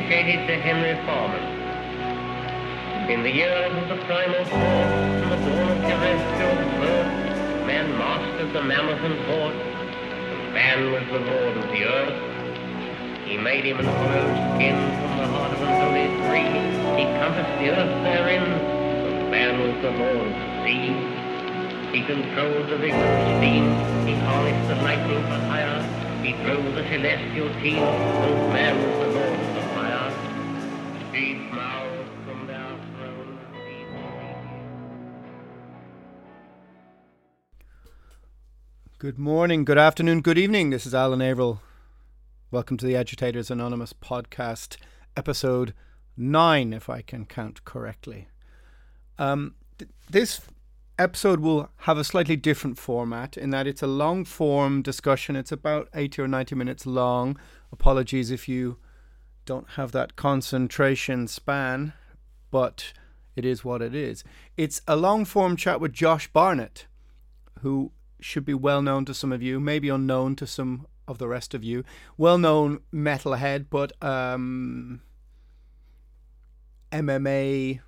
Dedicated to Henry Foreman. In the years of the primal force and the dawn of terrestrial birth, man mastered the mammoth and horse, man was the lord of the earth. He made him an oiled skin from the heart of an holy tree. He compassed the earth therein, man was the lord of the sea. He controlled the vigorous steam. He harnessed the lightning for hire. He drove the celestial team. And man was the lord of the Good morning, good afternoon, good evening. This is Alan Averill. Welcome to the Agitators Anonymous podcast, episode 9, if I can count correctly. Um, th- this episode will have a slightly different format in that it's a long form discussion. It's about 80 or 90 minutes long. Apologies if you don't have that concentration span, but it is what it is. It's a long form chat with Josh Barnett, who should be well known to some of you, maybe unknown to some of the rest of you. Well known metalhead, but um, MMA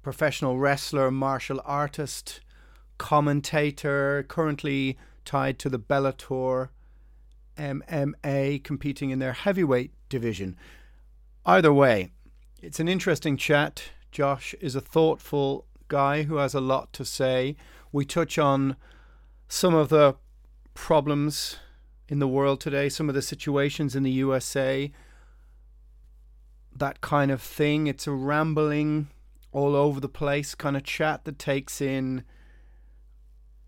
professional wrestler, martial artist, commentator, currently tied to the Bellator MMA, competing in their heavyweight division. Either way, it's an interesting chat. Josh is a thoughtful guy who has a lot to say. We touch on some of the problems in the world today, some of the situations in the USA, that kind of thing. It's a rambling, all over the place kind of chat that takes in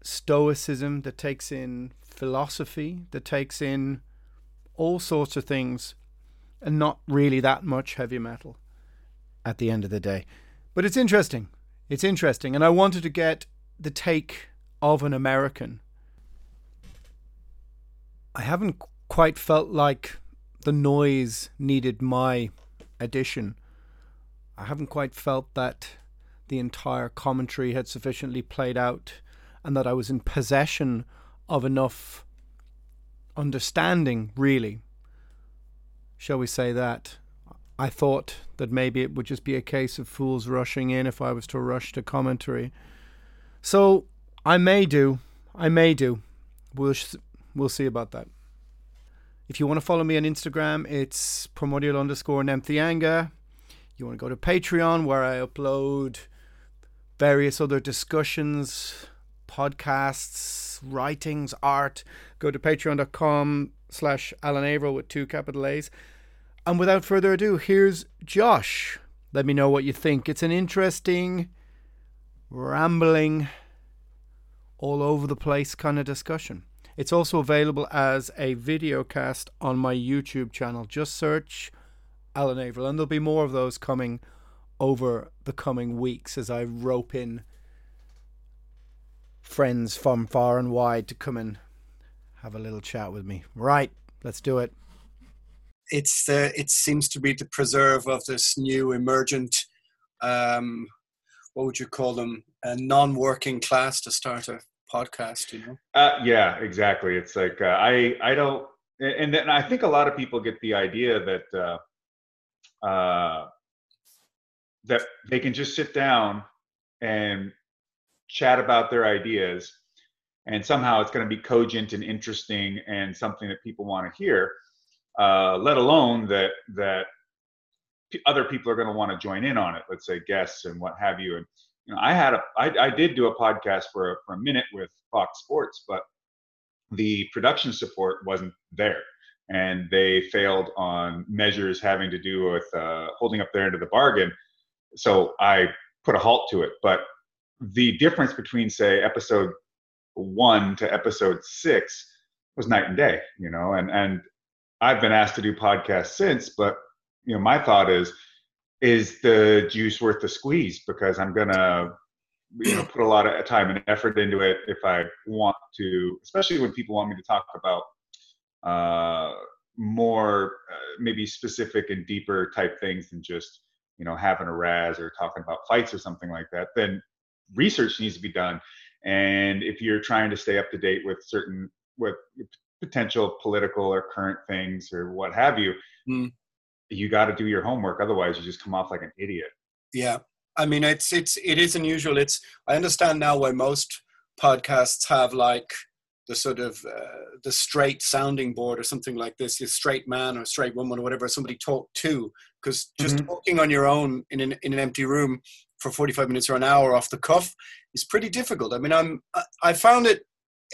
stoicism, that takes in philosophy, that takes in all sorts of things, and not really that much heavy metal at the end of the day. But it's interesting. It's interesting. And I wanted to get the take of an American. I haven't quite felt like the noise needed my addition. I haven't quite felt that the entire commentary had sufficiently played out and that I was in possession of enough understanding, really. Shall we say that? I thought that maybe it would just be a case of fools rushing in if I was to rush to commentary. So I may do. I may do. We'll, we'll see about that. If you want to follow me on Instagram, it's primordial underscore Nemtheanga. You want to go to Patreon where I upload various other discussions, podcasts, writings, art. Go to patreon.com slash Alan Averill with two capital A's. And without further ado, here's Josh. Let me know what you think. It's an interesting, rambling, all over the place kind of discussion. It's also available as a video cast on my YouTube channel. Just search Alan Averill, and there'll be more of those coming over the coming weeks as I rope in friends from far and wide to come and have a little chat with me. Right, let's do it. It's the it seems to be the preserve of this new emergent um, what would you call them a non-working class to start a podcast you know uh, yeah exactly it's like uh, i i don't and then i think a lot of people get the idea that uh, uh, that they can just sit down and chat about their ideas and somehow it's going to be cogent and interesting and something that people want to hear uh, let alone that that other people are going to want to join in on it let's say guests and what have you. And you know i had a i, I did do a podcast for a, for a minute with fox sports but the production support wasn't there and they failed on measures having to do with uh, holding up their end of the bargain. So i put a halt to it but the difference between say episode one to episode six was night and day you know and and i've been asked to do podcasts since but you know my thought is is the juice worth the squeeze? Because i'm gonna you know put a lot of time and effort into it if i want to especially when people want me to talk about uh more uh, maybe specific and deeper type things than just you know having a raz or talking about fights or something like that then research needs to be done and if you're trying to stay up to date with certain with potential political or current things or what have you mm you got to do your homework. Otherwise you just come off like an idiot. Yeah. I mean it's it's it is unusual. It's i understand now why most podcasts have like the sort of uh, the straight sounding board or something like this a straight man or straight woman or whatever somebody talk to. Because just mm-hmm. talking on your own in an, in an empty room for 45 minutes or an hour off the cuff is pretty difficult i mean i'm i found it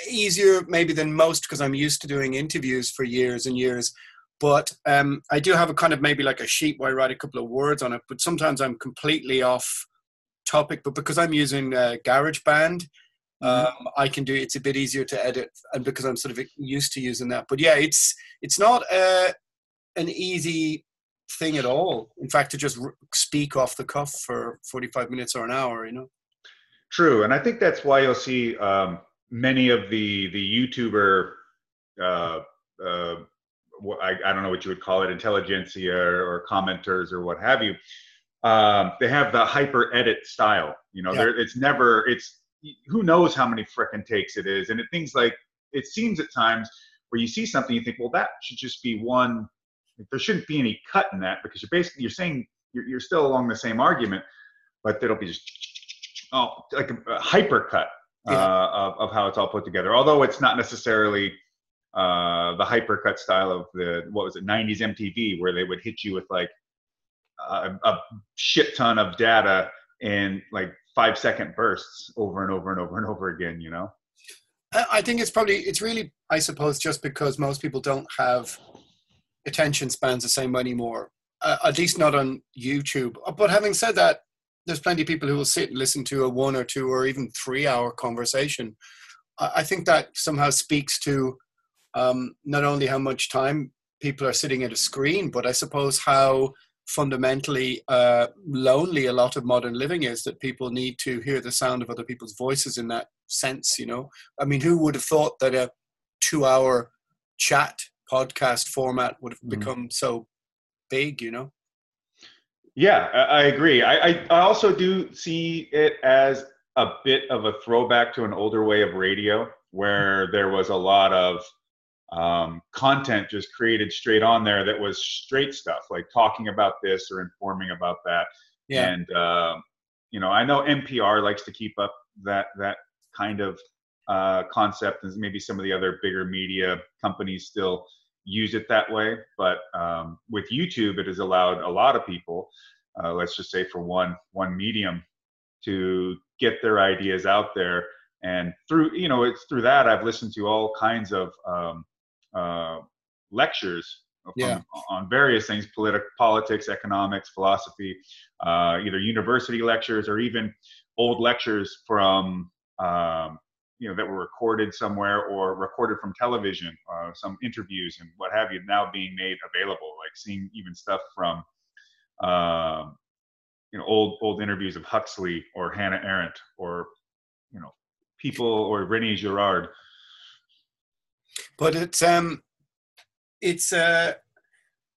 easier maybe than most because i'm used to doing interviews for years and years but um, I do have a kind of maybe like a sheet where I write a couple of words on it. But sometimes I'm completely off topic. But because I'm using uh, GarageBand, mm-hmm. um, I can do it's a bit easier to edit, and because I'm sort of used to using that. But yeah, it's it's not uh, an easy thing at all. In fact, to just speak off the cuff for 45 minutes or an hour, you know. True, and I think that's why you'll see um, many of the the YouTuber uh, uh, I, I don't know what you would call it, intelligentsia or, or commenters or what have you. Um, they have the hyper edit style. You know, yeah. it's never, it's, who knows how many frickin' takes it is. And it things like, it seems at times where you see something, you think, well, that should just be one, there shouldn't be any cut in that because you're basically, you're saying, you're, you're still along the same argument, but it'll be just, oh, like a, a hyper cut yeah. uh, of, of how it's all put together. Although it's not necessarily uh, the hypercut style of the what was it 90s MTV where they would hit you with like a, a shit ton of data in like five second bursts over and over and over and over again you know I think it's probably it's really I suppose just because most people don't have attention spans the same anymore uh, at least not on YouTube but having said that there's plenty of people who will sit and listen to a one or two or even three hour conversation I think that somehow speaks to um, not only how much time people are sitting at a screen, but I suppose how fundamentally uh, lonely a lot of modern living is that people need to hear the sound of other people's voices in that sense, you know? I mean, who would have thought that a two hour chat podcast format would have mm-hmm. become so big, you know? Yeah, I, agree. I, I, I also do see it as a bit of a throwback to an older way of radio where there was a lot of um, content just created straight on there that was straight stuff, like talking about this or informing about that. Yeah. And uh, you know, I know NPR likes to keep up that that kind of uh, concept, and maybe some of the other bigger media companies still use it that way. But um, with YouTube, it has allowed a lot of people, uh, let's just say for one one medium, to get their ideas out there. And through you know, it's through that I've listened to all kinds of um, uh, lectures yeah. on various things political politics economics philosophy uh, either university lectures or even old lectures from um, you know that were recorded somewhere or recorded from television uh, some interviews and what have you now being made available like seeing even stuff from um, you know old old interviews of huxley or hannah arendt or you know people or rene girard but it's um, it's uh,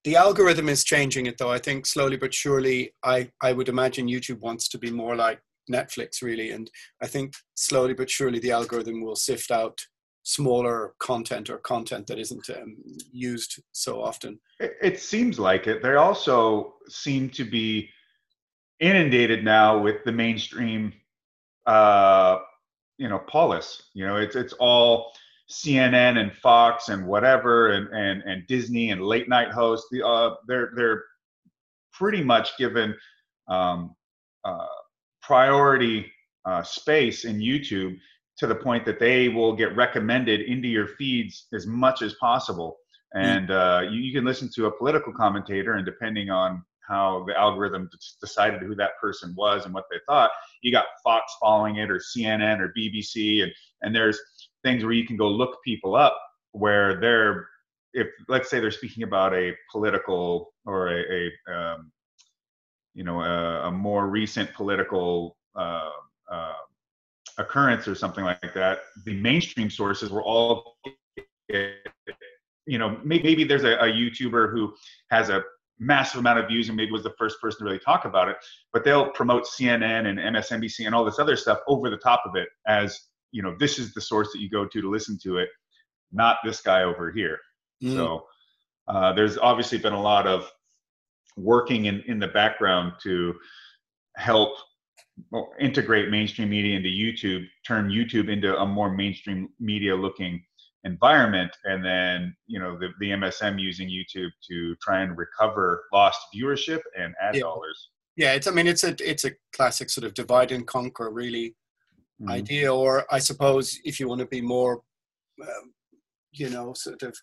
the algorithm is changing it though. I think slowly but surely. I I would imagine YouTube wants to be more like Netflix really, and I think slowly but surely the algorithm will sift out smaller content or content that isn't um, used so often. It, it seems like it. They also seem to be inundated now with the mainstream, uh, you know, polis. You know, it's it's all CNN and Fox and whatever, and and and Disney and late night hosts. The uh, they're they're pretty much given um, uh, priority uh, space in YouTube to the point that they will get recommended into your feeds as much as possible. Mm. And uh, you, you, can listen to a political commentator, and depending on how the algorithm decided who that person was and what they thought, you got Fox following it, or CNN, or BBC, and and there's things where you can go look people up where they're if let's say they're speaking about a political or a, a um, you know a, a, more recent political uh, uh, occurrence or something like that, the mainstream sources were all you know maybe, there's a, a YouTuber who has a massive amount of views and maybe was the first person to really talk about it, but they'll promote CNN and MSNBC and all this other stuff over the top of it as you know this is the source that you go to to listen to it, not this guy over here. Mm. So uh, there's obviously been a lot of working in, in the background to help integrate mainstream media into YouTube, turn YouTube into a more mainstream media looking environment, and then you know the, the MSM using YouTube to try and recover lost viewership and ad yeah. dollars. Yeah, it's I mean it's a it's a classic sort of divide and conquer really mm-hmm. idea, or I suppose if you want to be more, um, you know, sort of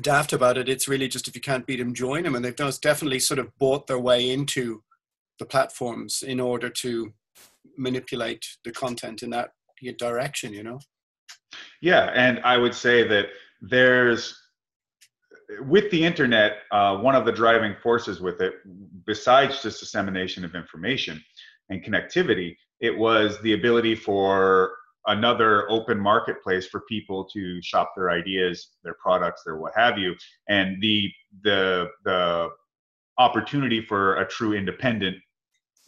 daft about it, it's really just if you can't beat them, join them, and they've definitely sort of bought their way into the platforms in order to manipulate the content in that direction. You know. Yeah, and I would say that there's with the internet, uh, one of the driving forces with it, besides just dissemination of information and connectivity, it was the ability for another open marketplace for people to shop their ideas, their products, their what have you, and the the the opportunity for a true independent,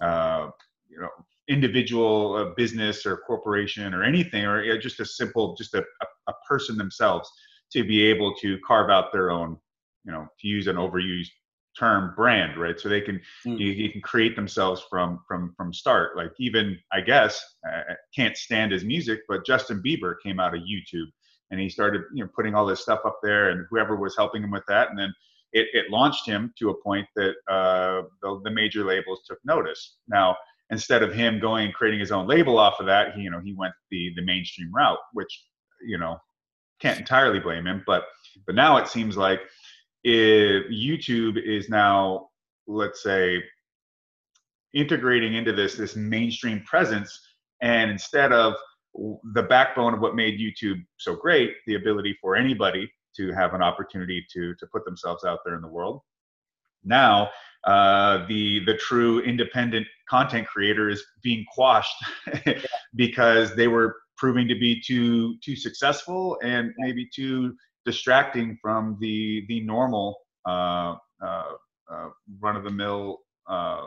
uh, you know, individual uh, business or corporation or anything, or just a simple, just a, a person themselves to be able to carve out their own, you know, to use an overused term brand right? So they can mm. you, you, can create themselves from from from start. Like even i guess I can't stand his music but justin bieber came out of youtube and he started you know putting all this stuff up there and whoever was helping him with that. And then it, it launched him to a point that uh, the, the major labels took notice. Now instead of him going and creating his own label off of that he you know he went the the mainstream route which you know can't entirely blame him. But but now it seems like if YouTube is now, let's say, integrating into this this mainstream presence, and instead of the backbone of what made YouTube so great, the ability for anybody to have an opportunity to to put themselves out there in the world. Now, uh, the the true independent content creator is being quashed because they were proving to be too too successful and maybe too distracting from the the normal uh, uh, uh, run of the mill uh,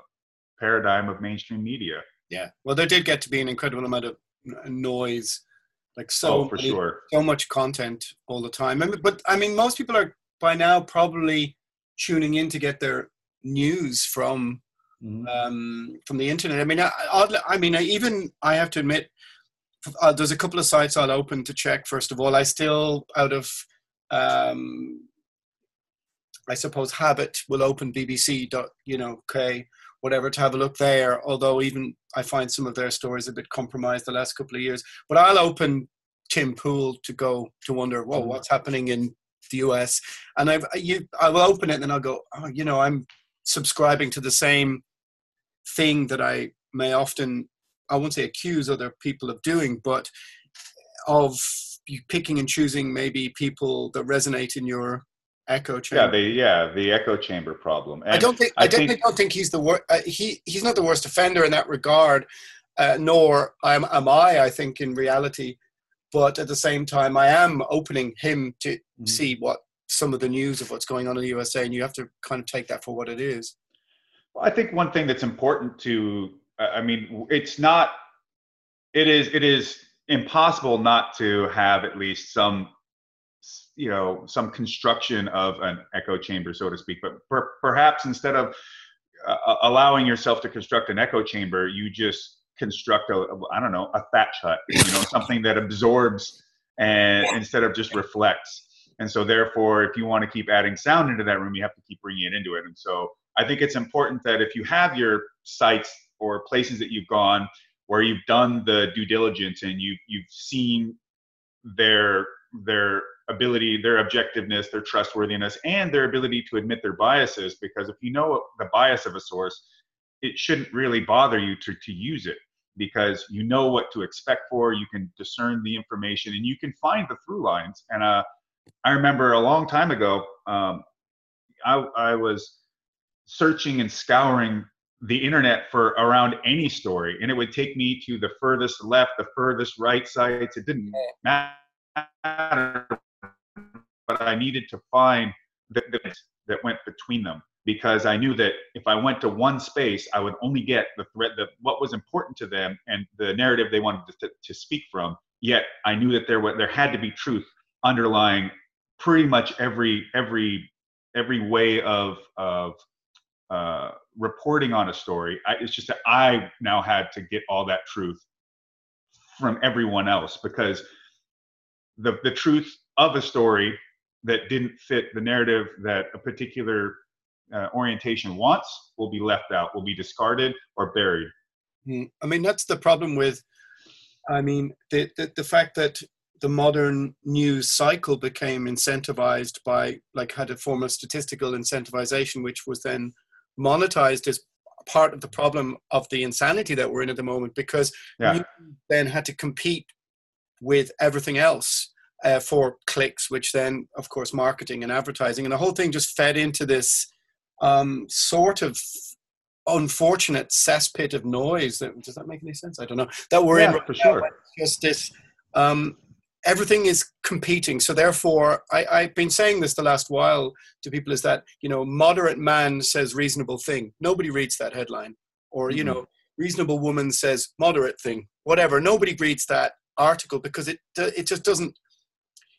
paradigm of mainstream media. Yeah, well, there did get to be an incredible amount of noise, like so oh, for many, sure, so much content all the time. I mean, but I mean, most people are by now probably tuning in to get their news from mm-hmm. um, from the internet. I mean, I, I mean, I, even I have to admit, uh, there's a couple of sites I'll open to check. First of all, I still out of um, I suppose habit will open BBC. You know, okay, whatever to have a look there. Although even I find some of their stories a bit compromised the last couple of years. But I'll open Tim Pool to go to wonder, whoa, mm. what's happening in the US? And I've you, I will open it and I'll go, oh, you know, I'm subscribing to the same thing that I may often, I won't say accuse other people of doing, but of picking and choosing maybe people that resonate in your echo chamber. Yeah, the yeah the echo chamber problem. And I don't think I, I definitely think, don't think he's the worst. Uh, he he's not the worst offender in that regard, uh, nor am, am I. I think in reality, but at the same time, I am opening him to mm-hmm. see what some of the news of what's going on in the USA, and you have to kind of take that for what it is. Well, I think one thing that's important to I mean, it's not. It is. It is impossible not to have at least some, you know, some construction of an echo chamber, so to speak. But per, perhaps instead of uh, allowing yourself to construct an echo chamber, you just construct a, I don't know, a thatch hut. You know, something that absorbs and instead of just reflects. And so, therefore, if you want to keep adding sound into that room, you have to keep bringing it into it. And so, I think it's important that if you have your sites or places that you've gone where you've done the due diligence and you've you've seen their their ability, their objectiveness, their trustworthiness, and their ability to admit their biases. Because if you know the bias of a source, it shouldn't really bother you to to use it because you know what to expect for. You can discern the information and you can find the through lines. And uh, I remember a long time ago, um, I, I was searching and scouring the internet for around any story and it would take me to the furthest left the furthest right sites. It didn't matter but i needed to find the, that went between them because i knew that if i went to one space i would only get the thread the what was important to them and the narrative they wanted to, to speak from. Yet i knew that there was there had to be truth underlying pretty much every every every way of of uh, reporting on a story. I, it's just that I now had to get all that truth from everyone else because the the truth of a story that didn't fit the narrative that a particular uh, orientation wants will be left out, will be discarded or buried. Hmm. I mean, that's the problem with. I mean, the, the the fact that the modern news cycle became incentivized by like had a form of statistical incentivization, which was then monetized as part of the problem of the insanity that we're in at the moment because yeah. then had to compete with everything else uh, for clicks, which then, of course, marketing and advertising, and the whole thing just fed into this um, sort of unfortunate cesspit of noise. That, does that make any sense? I don't know. That we're yeah, in for sure. Just this um, everything is competing. So therefore, I, I've been saying this the last while to people is that, you know, moderate man says reasonable thing. Nobody reads that headline. Or, mm-hmm. you know, reasonable woman says moderate thing. Whatever. Nobody reads that article because it it just doesn't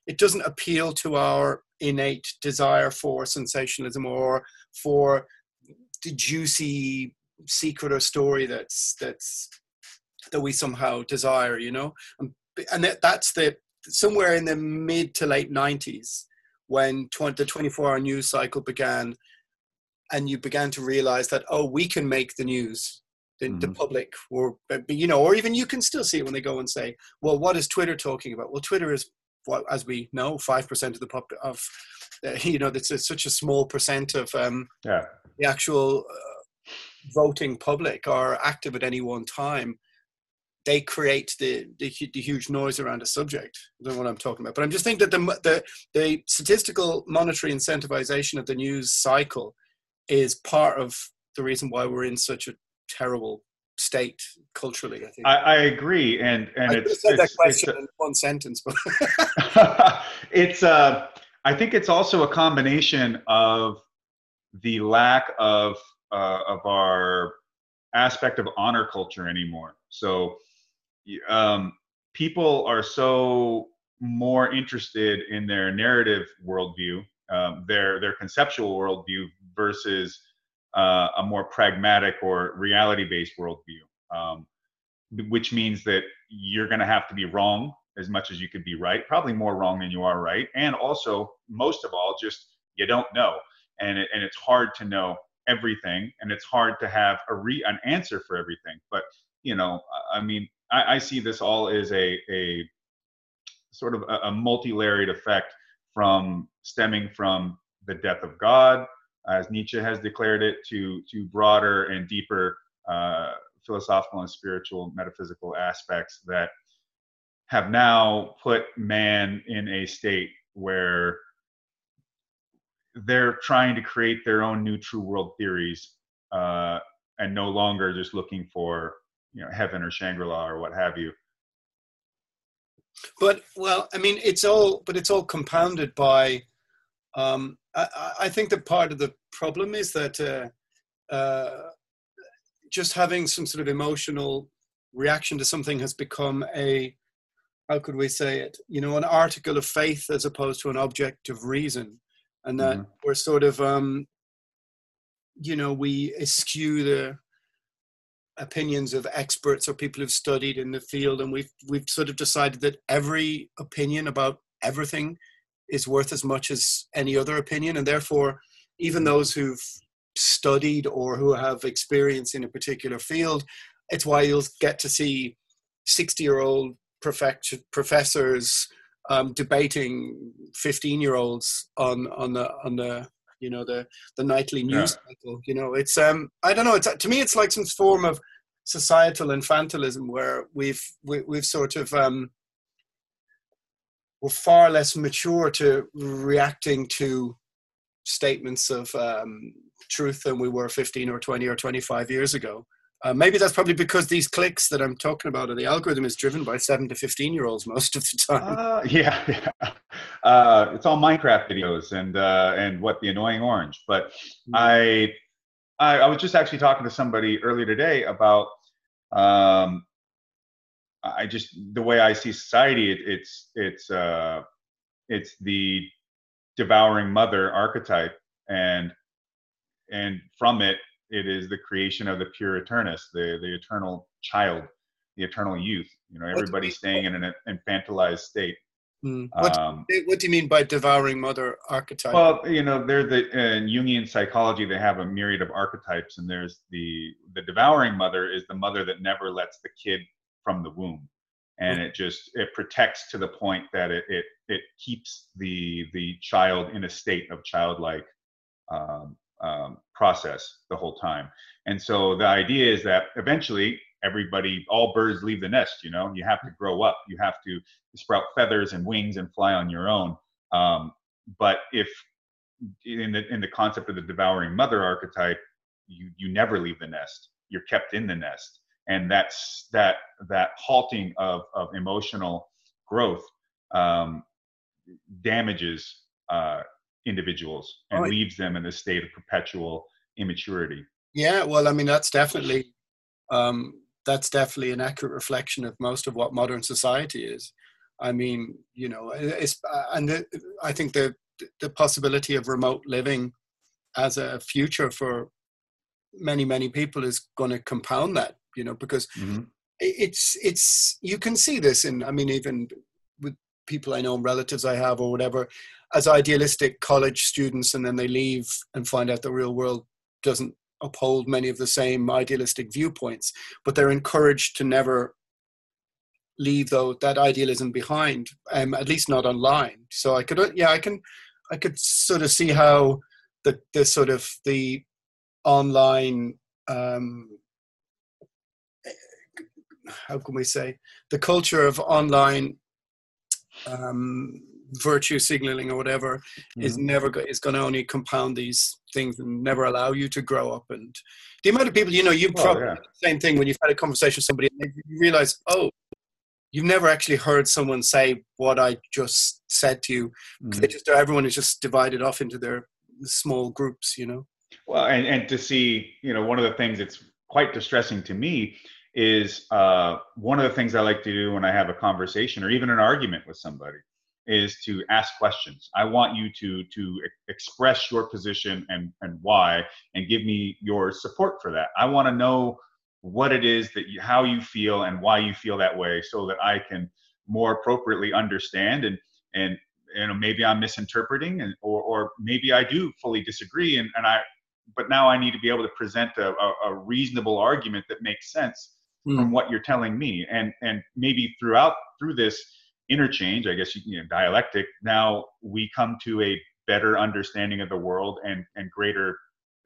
it doesn't appeal to our innate desire for sensationalism or for the juicy secret or story that's that's that we somehow desire you know and, and that, that's the somewhere in the mid to late 90s when 20, the 24 hour news cycle began and you began to realize that oh we can make the news the, mm-hmm. the public or you know or even you can still see it when they go and say well what is twitter talking about well twitter is what as we know 5% of the pop of uh, you know it's such a small percent of um, yeah. the actual uh, voting public are active at any one time they create the, the, the huge noise around a subject. I don't know what I'm talking about, but I'm just thinking that the the, the statistical monetary incentivization of the news cycle is part of the reason why we're in such a terrible state culturally. I think I, I agree, and and I it's, said it's, that question it's in one sentence, but it's uh, I think it's also a combination of the lack of uh, of our aspect of honor culture anymore. So um, people are so more interested in their narrative worldview, um, their their conceptual worldview versus uh, a more pragmatic or reality-based worldview, um, which means that you're going to have to be wrong as much as you could be right, probably more wrong than you are right, and also most of all, just you don't know, and it, and it's hard to know everything, and it's hard to have a re an answer for everything, but you know, I mean, I, I see this all as a, a sort of a, a multi-layered effect from stemming from the death of God, as Nietzsche has declared it, to to broader and deeper uh, philosophical and spiritual metaphysical aspects that have now put man in a state where they're trying to create their own new true world theories uh, and no longer just looking for you know heaven or Shangri-La or what have you. But well, I mean, it's all but it's all compounded by. Um, I, I think that part of the problem is that uh, uh, just having some sort of emotional reaction to something has become a how could we say it you know an article of faith as opposed to an object of reason and that mm-hmm. we're sort of um you know we eschew the opinions of experts or people who've studied in the field and we've we've sort of decided that every opinion about everything is worth as much as any other opinion and therefore even mm-hmm. those who've studied or who have experience in a particular field it's why you'll get to see 60 year old professors um, debating 15 year olds on on the on the you know the the nightly news yeah. cycle you know it's um i don't know it's to me it's like some form of societal infantilism where we've we, have we have sort of um we're far less mature to reacting to statements of um, truth than we were 15 or 20 or 25 years ago uh, maybe that's probably because these clicks that I'm talking about, or the algorithm is driven by seven to fifteen year olds most of the time. Uh, yeah, yeah. Uh, it's all Minecraft videos and uh, and what the annoying orange. But mm-hmm. I, I, I was just actually talking to somebody earlier today about um, I just the way I see society. It, it's it's uh, it's the devouring mother archetype, and and from it it is the creation of the puer aeternus, the the eternal child, the eternal youth. You know, everybody's staying in an infantilized state. Mm. What, um, what do you mean by devouring mother archetype? Well, you know, there's the in Jungian psychology they have a myriad of archetypes, and there's the the devouring mother is the mother that never lets the kid from the womb, and it just it protects to the point that it it it keeps the the child in a state of childlike um, um, process the whole time. And so the idea is that eventually everybody, all birds leave the nest. You know, you have to grow up. You have to sprout feathers and wings and fly on your own. Um, but if in the in the concept of the devouring mother archetype, you you never leave the nest. You're kept in the nest, and that's that that halting of of emotional growth um, damages uh, individuals and oh, leaves them in a state of perpetual immaturity. Yeah, well, I mean, that's definitely um, that's definitely an accurate reflection of most of what modern society is. I mean, you know, it's, uh, and the, I think the the possibility of remote living as a future for many many people is going to compound that. You know, because mm-hmm. it's it's you can see this in. I mean, even people I know, relatives I have, or whatever as idealistic college students and then they leave and find out the real world doesn't uphold many of the same idealistic viewpoints. But they're encouraged to never leave though that idealism behind um, at least not online. So i could yeah i can i could sort of see how the the sort of the online um how can we say the culture of online um virtue signaling or whatever mm-hmm. is never go- is going to only compound these things and never allow you to grow up and the amount of people you know you probably yeah. the same thing when you've had a conversation with somebody and you realize oh you've never actually heard someone say what i just said to you mm-hmm. they just everyone is just divided off into their small groups you know well and, and to see you know one of the things that's quite distressing to me is uh, one of the things I like to do when I have a conversation or even an argument with somebody is to ask questions. I want you to to express your position and and why, and give me your support for that. I want to know what it is that you, how you feel and why you feel that way, so that I can more appropriately understand and and you know maybe I'm misinterpreting and or or maybe I do fully disagree and and I but now I need to be able to present a, a, a reasonable argument that makes sense mm. from what you're telling me and and maybe throughout through this interchange, I guess you know, dialectic, now we come to a better understanding of the world and and greater,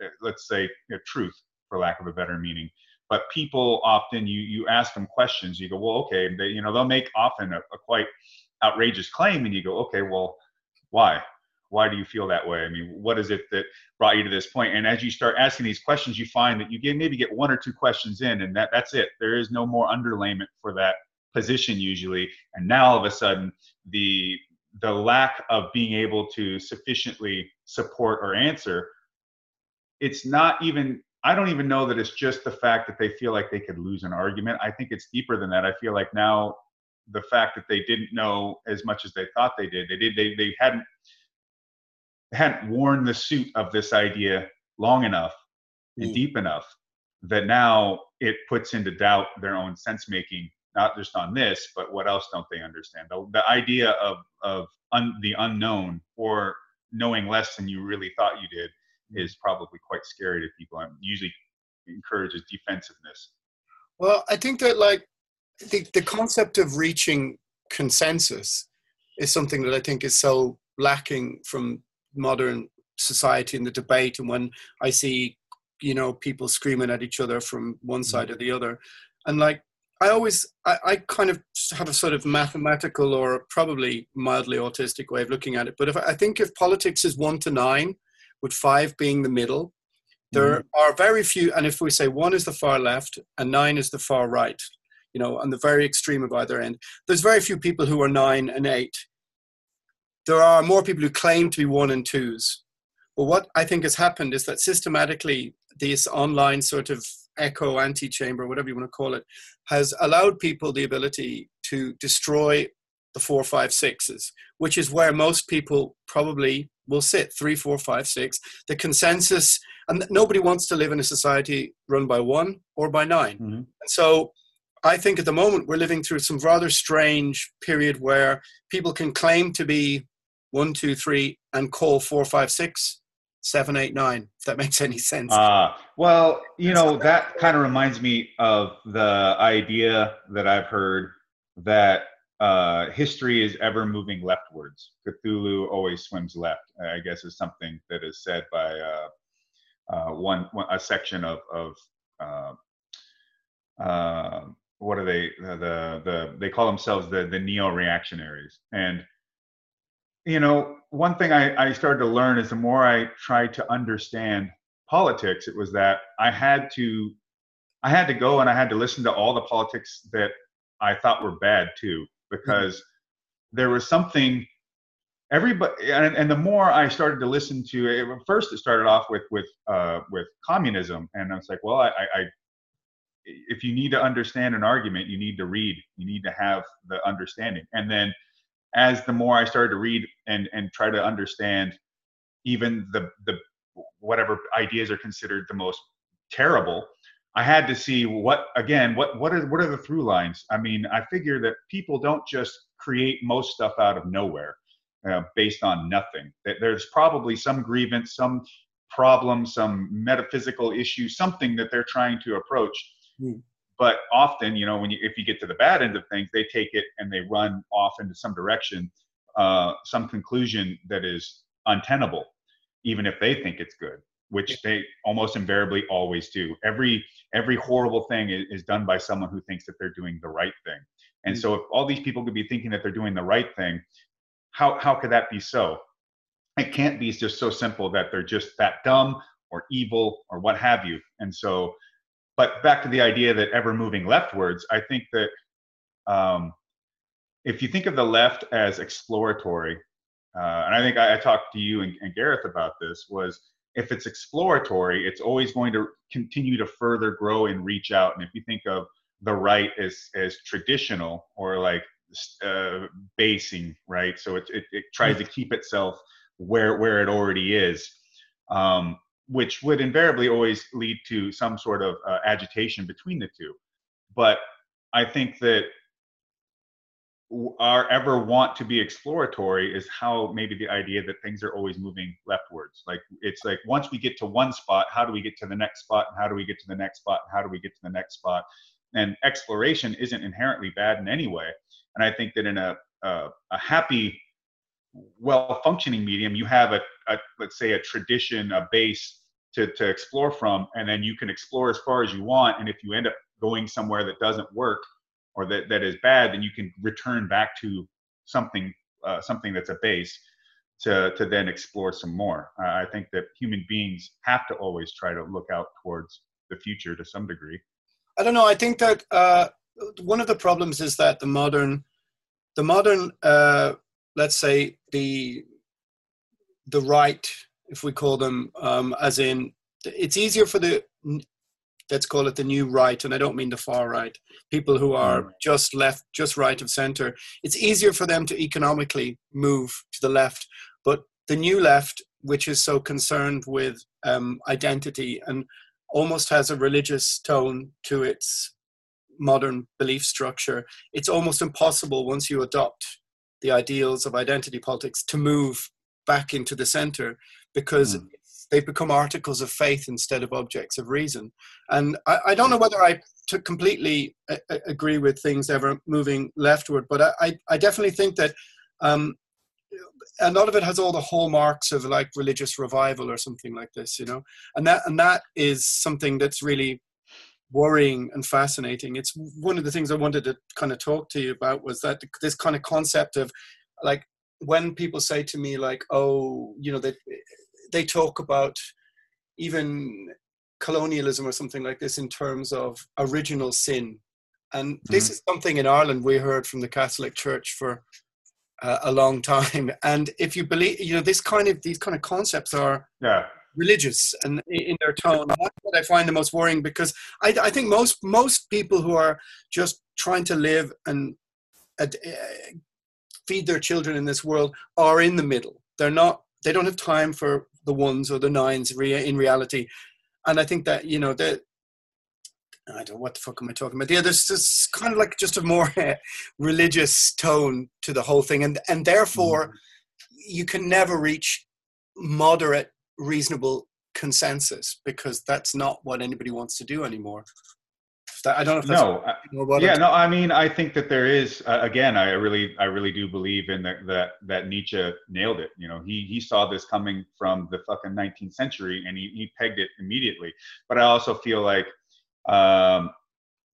uh, let's say, you know, truth, for lack of a better meaning. But people often, you you ask them questions, you go, well, okay, they, you know, they'll make often a, a quite outrageous claim, and you go, okay, well, why? Why do you feel that way? I mean, what is it that brought you to this point? And as you start asking these questions, you find that you get maybe get one or two questions in, and that that's it. There is no more underlayment for that position usually and now all of a sudden the the lack of being able to sufficiently support or answer it's not even I don't even know that it's just the fact that they feel like they could lose an argument. I think it's deeper than that. I feel like now the fact that they didn't know as much as they thought they did, they did, they, they hadn't, hadn't worn the suit of this idea long enough and mm. deep enough that now it puts into doubt their own sense making, not just on this, but what else don't they understand? The, the idea of, of un, the unknown or knowing less than you really thought you did is probably quite scary to people and usually encourages defensiveness. Well, I think that like the, the concept of reaching consensus is something that I think is so lacking from modern society in the debate. And when I see, you know, people screaming at each other from one side mm-hmm. or the other, and like I always, I, I, kind of have a sort of mathematical or probably mildly autistic way of looking at it. But if I think if politics is one to nine, with five being the middle. There mm-hmm. are very few, and if we say one is the far left and nine is the far right, you know, on the very extreme of either end, there's very few people who are nine and eight. There are more people who claim to be one and twos. But what I think has happened is that systematically, this online sort of echo antechamber, whatever you want to call it, has allowed people the ability to destroy the four, five, sixes, which is where most people probably will sit three, four, five, six. The consensus, and nobody wants to live in a society run by one or by 9 mm-hmm. And so I think at the moment we're living through some rather strange period where people can claim to be one, two, three, and call four, five, six, seven, eight, nine. If that makes any sense. Uh, well, you know that kind of reminds me of the idea that I've heard that uh, history is ever moving leftwards. Cthulhu always swims left. I guess is something that is said by uh, uh, one, one, a section of of uh, uh, what are they the the they call themselves the the neo reactionaries and you know one thing I, I started to learn is the more i tried to understand politics it was that i had to i had to go and i had to listen to all the politics that i thought were bad too because mm-hmm. there was something everybody and, and the more i started to listen to it first it started off with with uh, with communism and i was like well I, I if you need to understand an argument you need to read you need to have the understanding and then as the more i started to read and and try to understand even the the whatever ideas are considered the most terrible I had to see what again what what are what are the through lines? I mean, I figure that people don't just create most stuff out of nowhere uh, based on nothing. There's probably some grievance, some problem, some metaphysical issue, something that they're trying to approach. Mm. But often, you know, when you if you get to the bad end of things, they take it and they run off into some direction, uh, some conclusion that is untenable, even if they think it's good which they almost invariably always do. Every every horrible thing is, is done by someone who thinks that they're doing the right thing. And mm-hmm. so if all these people could be thinking that they're doing the right thing, how how could that be so? It can't be just so simple that they're just that dumb or evil or what have you. And so, but back to the idea that ever moving leftwards, I think that um, if you think of the left as exploratory, uh, and I think I, I talked to you and, and Gareth about this, was if it's exploratory, it's always going to continue to further grow and reach out. And if you think of the right as as traditional or like uh, basing, right? So it, it, it tries to keep itself where where it already is, um, which would invariably always lead to some sort of uh, agitation between the two. But I think that our ever want to be exploratory is how maybe the idea that things are always moving leftwards. Like it's like once we get to one spot how do we get to the next spot? And how do we get to the next spot? And how do we get to the next spot? And exploration isn't inherently bad in any way. And i think that in a a, a happy well functioning medium you have a, a let's say a tradition a base to, to explore from and then you can explore as far as you want and if you end up going somewhere that doesn't work or that, that is bad, then you can return back to something uh, something that's a base to to then explore some more. Uh, I think that human beings have to always try to look out towards the future to some degree. I don't know. I think that uh, one of the problems is that the modern the modern uh, let's say the the right, if we call them, um, as in it's easier for the let's call it the new right, and I don't mean the far right, people who are mm. just left, just right of center, it's easier for them to economically move to the left. But the new left, which is so concerned with um, identity and almost has a religious tone to its modern belief structure, it's almost impossible once you adopt the ideals of identity politics to move back into the center because mm they've become articles of faith instead of objects of reason. And I, I don't know whether I to completely a, a agree with things ever moving leftward, but I, I definitely think that um, a lot of it has all the hallmarks of like religious revival or something like this, you know, and that and that is something that's really worrying and fascinating. It's one of the things I wanted to kind of talk to you about was that this kind of concept of like when people say to me like, oh, you know, that they talk about even colonialism or something like this in terms of original sin. And mm-hmm. this is something in Ireland we heard from the Catholic Church for uh, a long time. And if you believe, you know, this kind of these kind of concepts are yeah. religious and in their tone. And that's what I find the most worrying because I, I think most most people who are just trying to live and uh, feed their children in this world are in the middle. They're not. They don't have time for the ones or the nines in reality. And I think that, you know, that I don't know what the fuck am I talking about. Yeah, there's this kind of like just a more religious tone to the whole thing, and and therefore mm. you can never reach moderate, reasonable consensus because that's not what anybody wants to do anymore. I don't know if that's no. What, yeah, no. I mean, I think that there is. Uh, again, I really, I really do believe in that. That that Nietzsche nailed it. You know, he he saw this coming from the fucking 19th century, and he he pegged it immediately. But I also feel like um,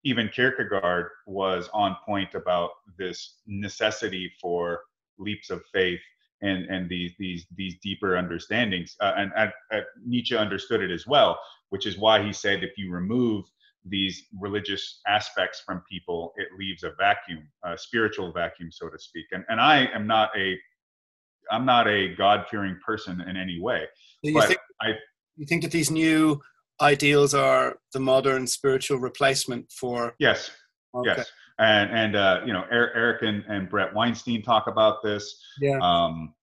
even Kierkegaard was on point about this necessity for leaps of faith and and these these these deeper understandings. Uh, and, and, and Nietzsche understood it as well, which is why he said if you remove these religious aspects from people, it leaves a vacuum, a spiritual vacuum, so to speak. And and I am not a I'm not a God fearing person in any way. you but think, I you think that these new ideals are the modern spiritual replacement for yes okay. yes and and uh, you know Eric and, and Bret Weinstein talk about this. Yeah. Um,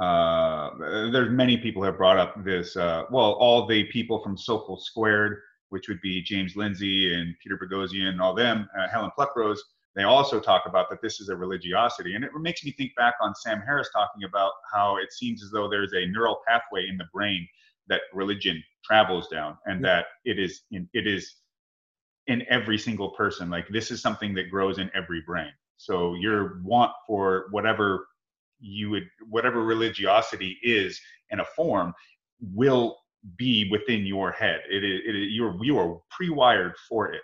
uh, there's many people have brought up this. Uh, well, all the people from Sokal Squared which would be James Lindsay and Peter Boghossian and all them, uh, Helen Pluckrose, they also talk about that this is a religiosity. And it makes me think back on Sam Harris talking about how it seems as though there's a neural pathway in the brain that religion travels down and that it is in, it is in every single person. Like this is something that grows in every brain. So your want for whatever you would, whatever religiosity is in a form will be within your head. It is it, you're you are pre-wired for it.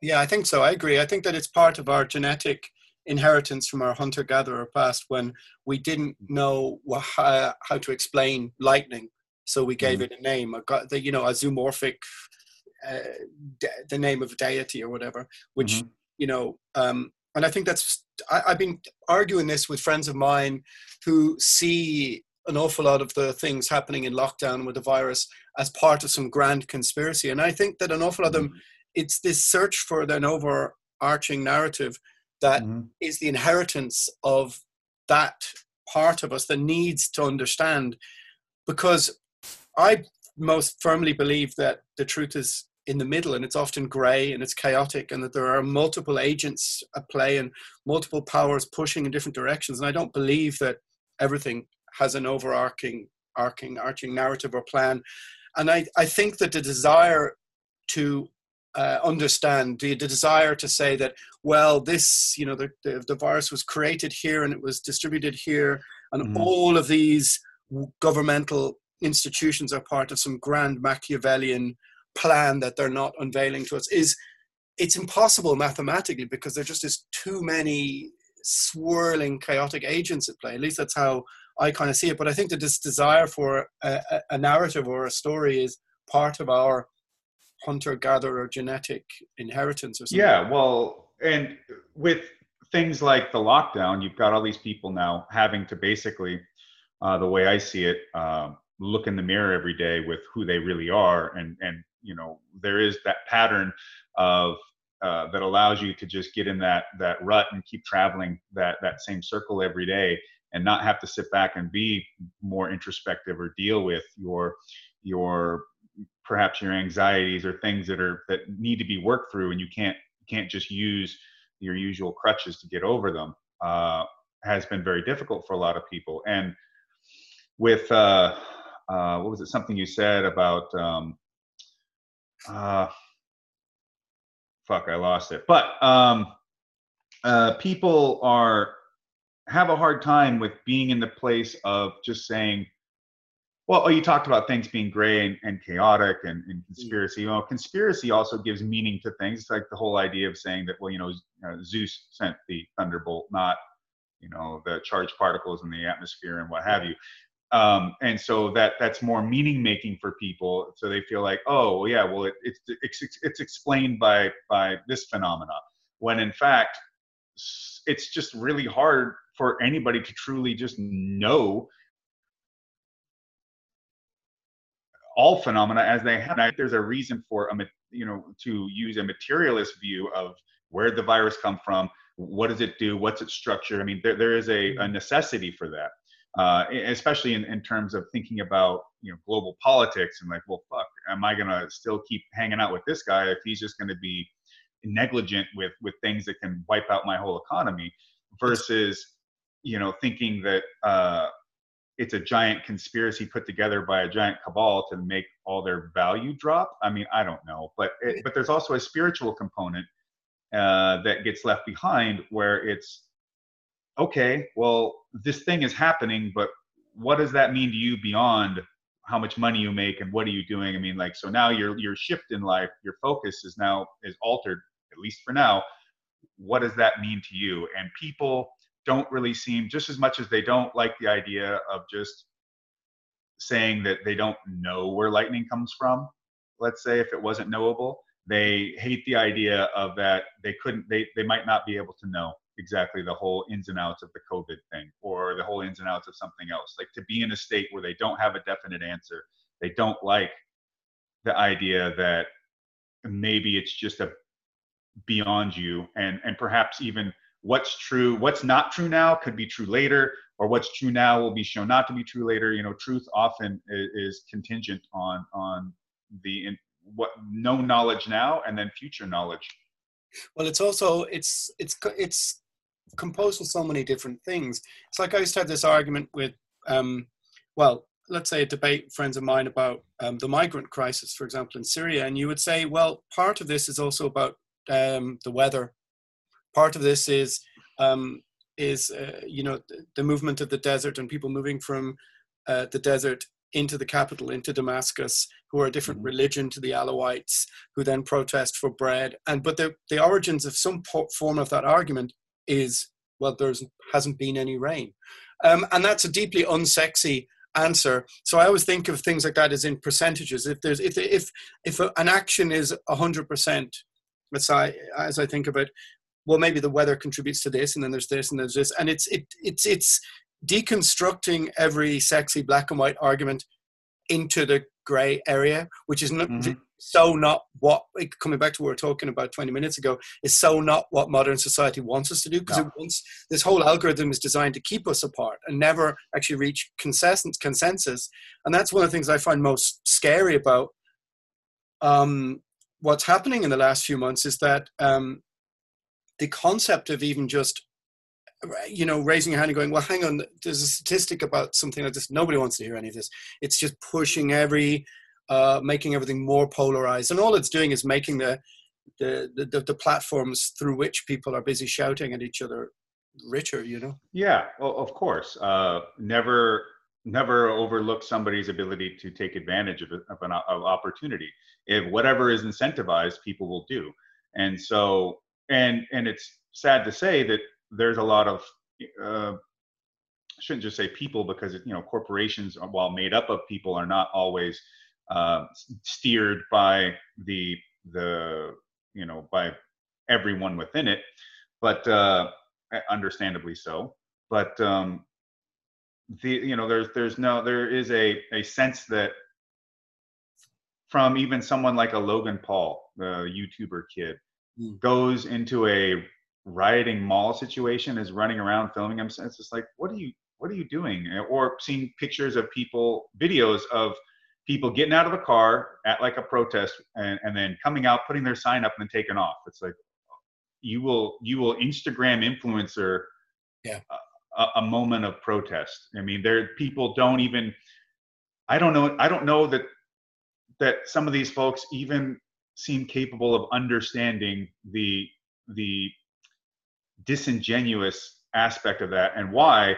Yeah, I think so. I agree. I think that it's part of our genetic inheritance from our hunter-gatherer past when we didn't know how, how to explain lightning, so we gave mm-hmm. it a name. A, the, you know, a zoomorphic, uh, de- the name of a deity or whatever. Which mm-hmm. you know, um, and I think that's I, I've been arguing this with friends of mine who see an awful lot of the things happening in lockdown with the virus as part of some grand conspiracy. And I think that an awful lot of them, mm-hmm. it's this search for an overarching narrative that mm-hmm. is the inheritance of that part of us that needs to understand. Because I most firmly believe that the truth is in the middle and it's often gray and it's chaotic and that there are multiple agents at play and multiple powers pushing in different directions. And I don't believe that everything has an overarching arching arching narrative or plan and i i think that the desire to uh, understand the, the desire to say that well this you know the, the, the, virus was created here and it was distributed here and mm-hmm. all of these governmental institutions are part of some grand machiavellian plan that they're not unveiling to us is it's impossible mathematically because there just is too many swirling chaotic agents at play at least that's how I kind of see it. But I think that this desire for a, a narrative or a story is part of our hunter gatherer genetic inheritance or something. Yeah, well, and with things like the lockdown, you've got all these people now having to basically, uh, the way I see it, uh, look in the mirror every day with who they really are and and you know there is that pattern of uh, that allows you to just get in that that rut and keep traveling that that same circle every day and not have to sit back and be more introspective or deal with your your perhaps your anxieties or things that are that need to be worked through and you can't can't just use your usual crutches to get over them uh, has been very difficult for a lot of people. And with uh, uh, what was it something you said about um, uh, fuck i lost it. But um, uh, people are have a hard time with being in the place of just saying well oh, you talked about things being gray and, and chaotic and, and mm. conspiracy. You know conspiracy also gives meaning to things. It's like the whole idea of saying that well you know zeus sent the thunderbolt not you know the charged particles in the atmosphere and what have you. Um, and so that that's more meaning making for people. So they feel like oh well, yeah well it, it's, it's it's explained by by this phenomena. When in fact it's just really hard for anybody to truly just know all phenomena as they happen. There's a reason for a you know to use a materialist view of where the virus come from, what does it do, what's its structure. I mean, there there is a, a necessity for that uh, especially in, in terms of thinking about you know global politics and like, well, fuck, am I gonna still keep hanging out with this guy if he's just gonna be negligent with with things that can wipe out my whole economy, versus you know thinking that uh, it's a giant conspiracy put together by a giant cabal to make all their value drop. I mean, I don't know, but it, but there's also a spiritual component uh, that gets left behind where it's okay, well, this thing is happening, but what does that mean to you beyond how much money you make and what are you doing? I mean, like, so now your your shift in life, your focus is now is altered, at least for now. What does that mean to you? And people don't really seem just as much as they don't like the idea of just saying that they don't know where lightning comes from. Let's say if it wasn't knowable, they hate the idea of that they couldn't they they might not be able to know exactly the whole ins and outs of the COVID thing or the whole ins and outs of something else. Like to be in a state where they don't have a definite answer, they don't like the idea that maybe it's just a beyond you and and perhaps even what's true what's not true now could be true later or what's true now will be shown not to be true later you know truth often is, is contingent on on the in, what known knowledge now and then future knowledge well it's also it's it's it's composed of so many different things. It's like I used to have this argument with, um, well, let's say a debate friends of mine about um, the migrant crisis, for example, in Syria, and you would say, well, part of this is also about um, the weather. Part of this is um, is uh, you know the, the, movement of the desert and people moving from uh, the desert into the capital, into Damascus, who are a different mm-hmm. religion to the Alawites, who then protest for bread. And but the the origins of some form of that argument is well, there hasn't been any rain, um, and that's a deeply unsexy answer. So I always think of things like that as in percentages. If there's if if if an action is hundred percent, as I as I think of it, well, maybe the weather contributes to this, and then there's this, and there's this, and it's it it's it's deconstructing every sexy black and white argument into the gray area, which is not, mm-hmm. so not what, coming back to what we were talking about 20 minutes ago, is so not what modern society wants us to do because no. it wants, this whole algorithm is designed to keep us apart and never actually reach consensus. consensus. And that's one of the things I find most scary about um, what's happening in the last few months is that um, the concept of even just you know, raising your hand and going, well, hang on, there's a statistic about something like this. Nobody wants to hear any of this. It's just pushing every, uh, making everything more polarized. And all it's doing is making the, the, the, the platforms through which people are busy shouting at each other richer, you know? Yeah, of course. Uh, never, never overlook somebody's ability to take advantage of, of an of opportunity. If whatever is incentivized, people will do. And so, and, and it's sad to say that there's a lot of uh, I shouldn't just say people because you know corporations, while made up of people, are not always uh, steered by the the you know by everyone within it, but uh, understandably so. But um, the you know there's there's no there is a a sense that from even someone like a Logan Paul, the YouTuber kid, Mm. goes into a rioting mall situation, is running around filming him. It's just like, what are you, what are you doing? Or seeing pictures of people, videos of people getting out of a car at like a protest and, and then coming out, putting their sign up and then taking off. It's like, you will, you will Instagram influencer Yeah. a, a moment of protest. I mean, there people don't even. I don't know. I don't know that that some of these folks even seem capable of understanding the the disingenuous aspect of that and why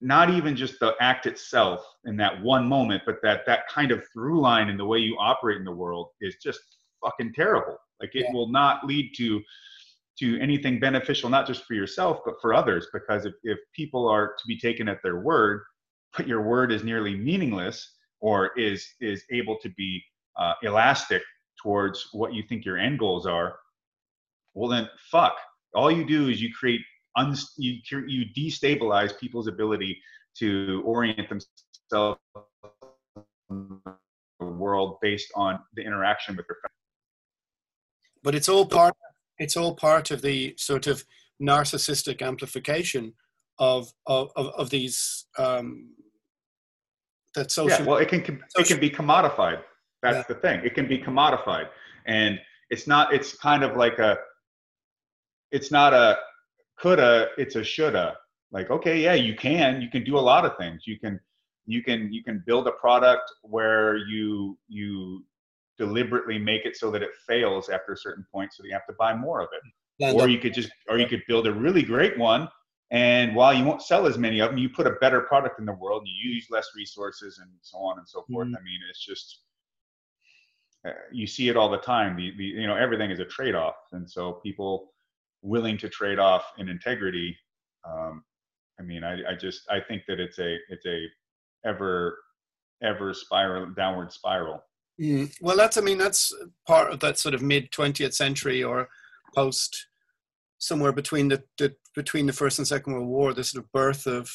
not even just the act itself in that one moment but that that kind of through line in the way you operate in the world is just fucking terrible like it Yeah. will not lead to to anything beneficial not just for yourself but for others because if, if people are to be taken at their word but your word is nearly meaningless or is is able to be uh, elastic towards what you think your end goals are well then fuck all you do is you create uns- you you destabilize people's ability to orient themselves in the world based on the interaction with their family. but it's all part it's all part of the sort of narcissistic amplification of of of, of these um that social yeah well it can it can be commodified that's Yeah. the thing. It can be commodified. And it's not it's kind of like a it's not a coulda it's a shoulda. Like okay yeah you can. You can do a lot of things. You can you can you can build a product where you you deliberately make it so that it fails after a certain point so that you have to buy more of it. Land or you could just or you could build a really great one and while you won't sell as many of them you put a better product in the world you use less resources and so on and so forth. Mhm. i mean it's just you see it all the time. The, the you know everything is a trade-off. And so people willing to trade off in integrity um, i mean I, I just i think that it's a it's a ever ever spiral downward spiral. Mm. Well, that's I mean that's part of that sort of mid twentieth century or post somewhere between the, the between the first and second world war, the sort of birth of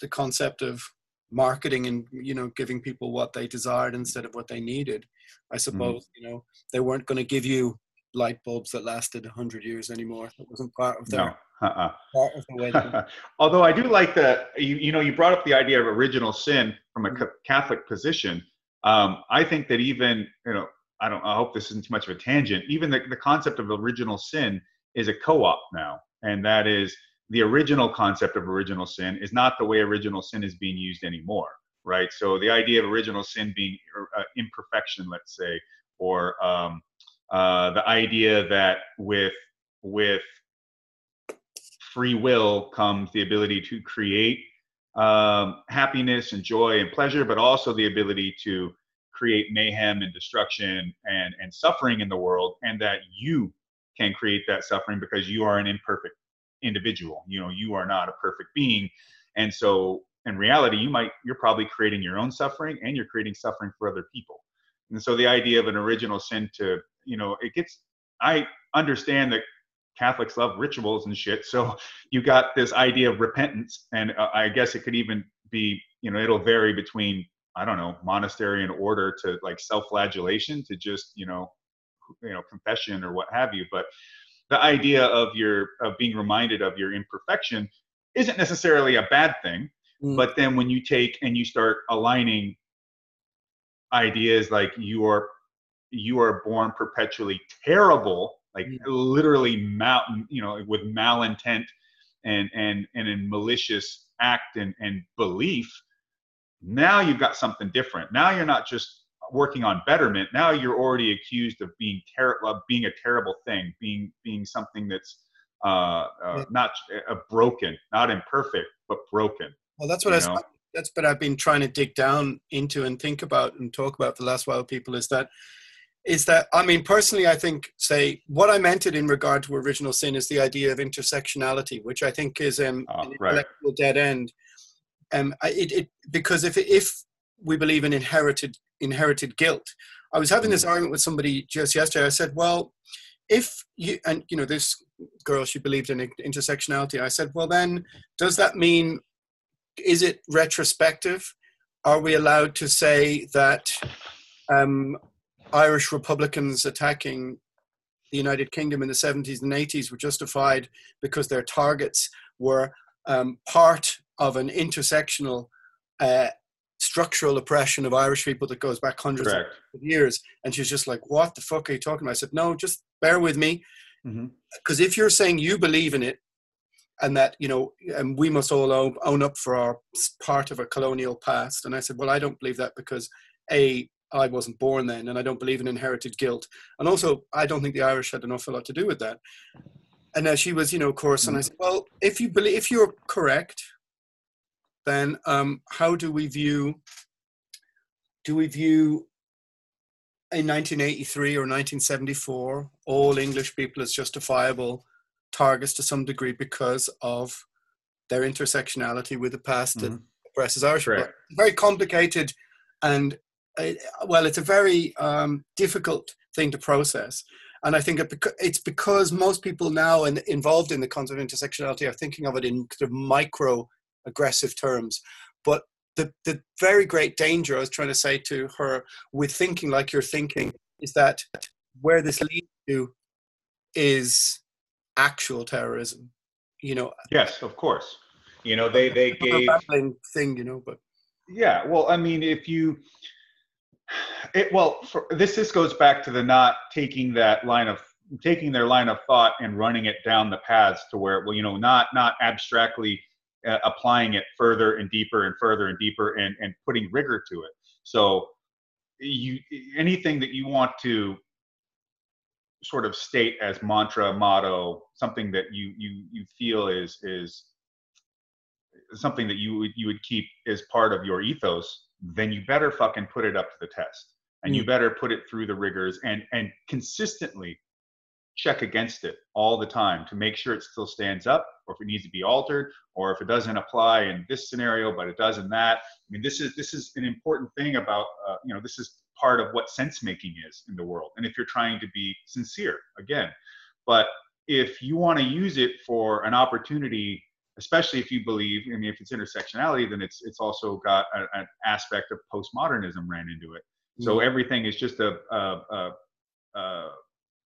the concept of marketing and you know giving people what they desired instead of what they needed. I suppose you know they weren't going to give you light bulbs that lasted hundred years anymore. It wasn't part of their no uh-uh. part of the way. Although I do like the you, you know you brought up the idea of original sin from a Mm-hmm. Catholic position. Um, I think that even you know I don't I hope this isn't too much of a tangent. Even the, the concept of original sin is a co-op now, and that is the original concept of original sin is not the way original sin is being used anymore, right? So the idea of original sin being uh, imperfection, let's say, or um, uh, the idea that with with free will comes the ability to create um, happiness and joy and pleasure, but also the ability to create mayhem and destruction and, and suffering in the world, and that you can create that suffering because you are an imperfect individual. You know, you are not a perfect being. And so in reality, you might, you're probably creating your own suffering and you're creating suffering for other people. And so the idea of an original sin to, you know, it gets, I understand that Catholics love rituals and shit. So you got this idea of repentance, and uh, I guess it could even be, you know, it'll vary between I don't know monastery and order to like self-flagellation to just you know, you know, confession or what have you. But the idea of your of being reminded of your imperfection isn't necessarily a bad thing. Mm. But then when you take and you start aligning ideas like you are you are born perpetually terrible like Mm. literally mal you know with malintent and and and in malicious act and and belief now you've got something different now you're not just working on betterment now you're already accused of being terrible of being a terrible thing being being something that's uh, uh not uh, broken not imperfect but broken Well, that's what I. know? That's what I've been trying to dig down into and think about and talk about for the last while. People is that is that I mean personally, I think say what I meant it in regard to original sin is the idea of intersectionality, which I think is um, Ah, an right. intellectual dead end. Um, it, it because if if we believe in inherited inherited guilt, I was having this argument with somebody just yesterday. I said, well, if you and you know this girl she believed in intersectionality. I said well then does that mean is it retrospective? Are we allowed to say that um Irish Republicans attacking the United Kingdom in the 70s and 80s were justified because their targets were um, part of an intersectional uh, structural oppression of Irish people that goes back hundreds Correct. of years. And she's just like, "What the fuck are you talking about?" I said, "No, just bear with me, Mhm. because if you're saying you believe in it." And that you know, and we must all own, own up for our part of a colonial past. And I said, well, I don't believe that because a I wasn't born then, and I don't believe in inherited guilt. And also, I don't think the Irish had an awful lot to do with that. And uh, she was, you know, of course. And I said, well, if you believe, if you're correct, then um, how do we view? Do we view in 1983 or 1974 all English people as justifiable targets to some degree because of their intersectionality with the past that oppresses Irish? Correct. Very complicated and uh, well, it's a very um, difficult thing to process. And I think it's because most people now in, involved in the concept of intersectionality are thinking of it in sort of micro aggressive terms. But the, the very great danger I was trying to say to her with thinking like you're thinking is that where this leads to is actual terrorism. You know, Yes, of course. You know, they they gave thing, you know, but Yeah, well, I mean, if you, it well, for, this this goes back to the not taking that line of taking their line of thought and running it down the paths to where, well, you know, not not abstractly uh, applying it further and deeper and further and deeper and and putting rigor to it. So, you anything that you want to sort of state as mantra, motto, something that you you you feel is is something that you would you would keep as part of your ethos, then you better fucking put it up to the test, and you better put it through the rigors and and consistently check against it all the time to make sure it still stands up, or if it needs to be altered, or if it doesn't apply in this scenario but it does in that. I mean, this is this is an important thing about uh, you know this is part of what sense making is in the world, and if you're trying to be sincere, again, but if you want to use it for an opportunity especially if you believe i mean if it's intersectionality then it's it's also got a, an aspect of postmodernism ran into it. So everything is just a a, a, a,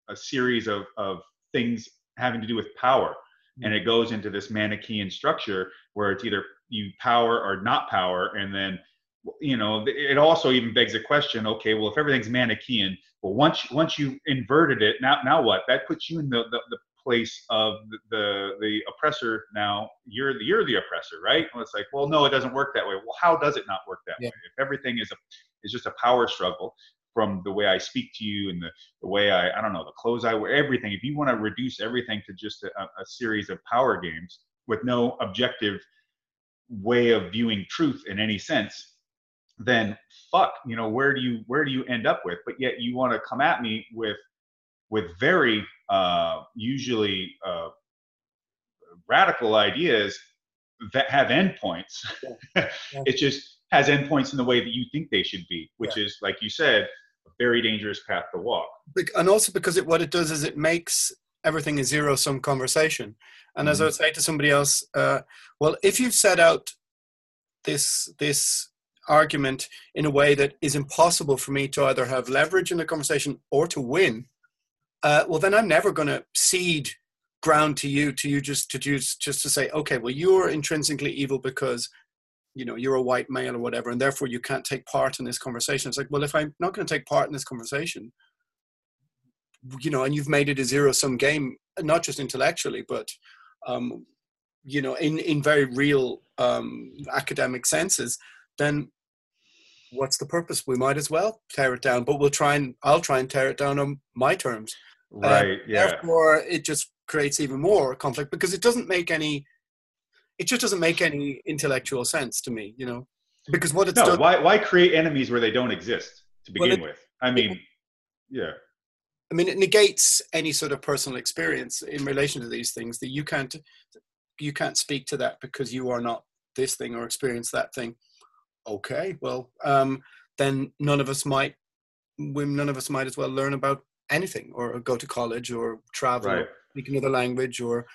a series of, of things having to do with power. Mm-hmm. And it goes into this manichean structure where it's either you power or not power. And then you know it also even begs the question okay well if everything's manichean well once once you inverted it now now what? That puts you in the the, the place of the, the the oppressor now. You're the you're the oppressor right? Well it's like well no it doesn't work that way. Well how does it not work that Yeah. way? If everything is a is just a power struggle from the way I speak to you and the, the way I I don't know the clothes I wear everything. If you want to reduce everything to just a, a series of power games with no objective way of viewing truth in any sense then fuck you know where do you where do you end up with? But yet you want to come at me with with very uh, usually uh, radical ideas that have endpoints. it just has endpoints in the way that you think they should be, which is, like you said, very dangerous path to walk. And also because it what it does is it makes everything a zero sum conversation and as i would say to somebody else uh, well if you've set out this this argument in a way that is impossible for me to either have leverage in the conversation or to win uh, well then i'm never going to cede ground to you to you just to just just to say okay well you're intrinsically evil because you know you're a white male or whatever and therefore you can't take part in this conversation it's like well if i'm not going to take part in this conversation you know and you've made it a zero sum game not just intellectually but um you know in in very real um academic senses then what's the purpose we might as well tear it down but we'll try and i'll try and tear it down on my terms Uh, Right. yeah. therefore it just creates even more conflict because it doesn't make any it just doesn't make any intellectual sense to me you know because what it's No, done why why create enemies where they don't exist to Well, begin it- with? I mean, yeah. I mean, it negates any sort of personal experience in relation to these things that you can't you can't speak to that because you are not this thing or experience that thing. Okay, well, um, then none of us might we, none of us might as well learn about anything or go to college or travel Right. or speak another language or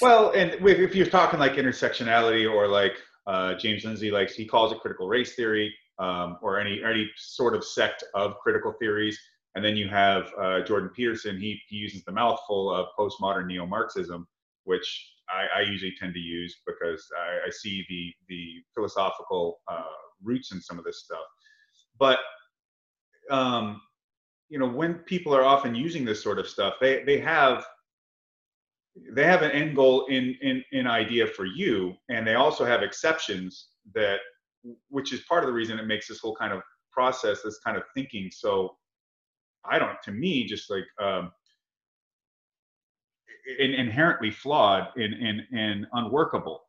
Well, and if you're talking like intersectionality or like uh, James Lindsay likes, he calls it critical race theory um, or any any sort of sect of critical theories. And then you have uh, Jordan Peterson. He, he uses the mouthful of postmodern neo-Marxism, which I, I usually tend to use because I, I see the the philosophical uh, roots in some of this stuff. But um, you know, when people are often using this sort of stuff, they they have they have an end goal in in in idea for you, and they also have exceptions that, which is part of the reason it makes this whole kind of process, this kind of thinking, so I don't to me just like um, in, inherently flawed and, and, and unworkable.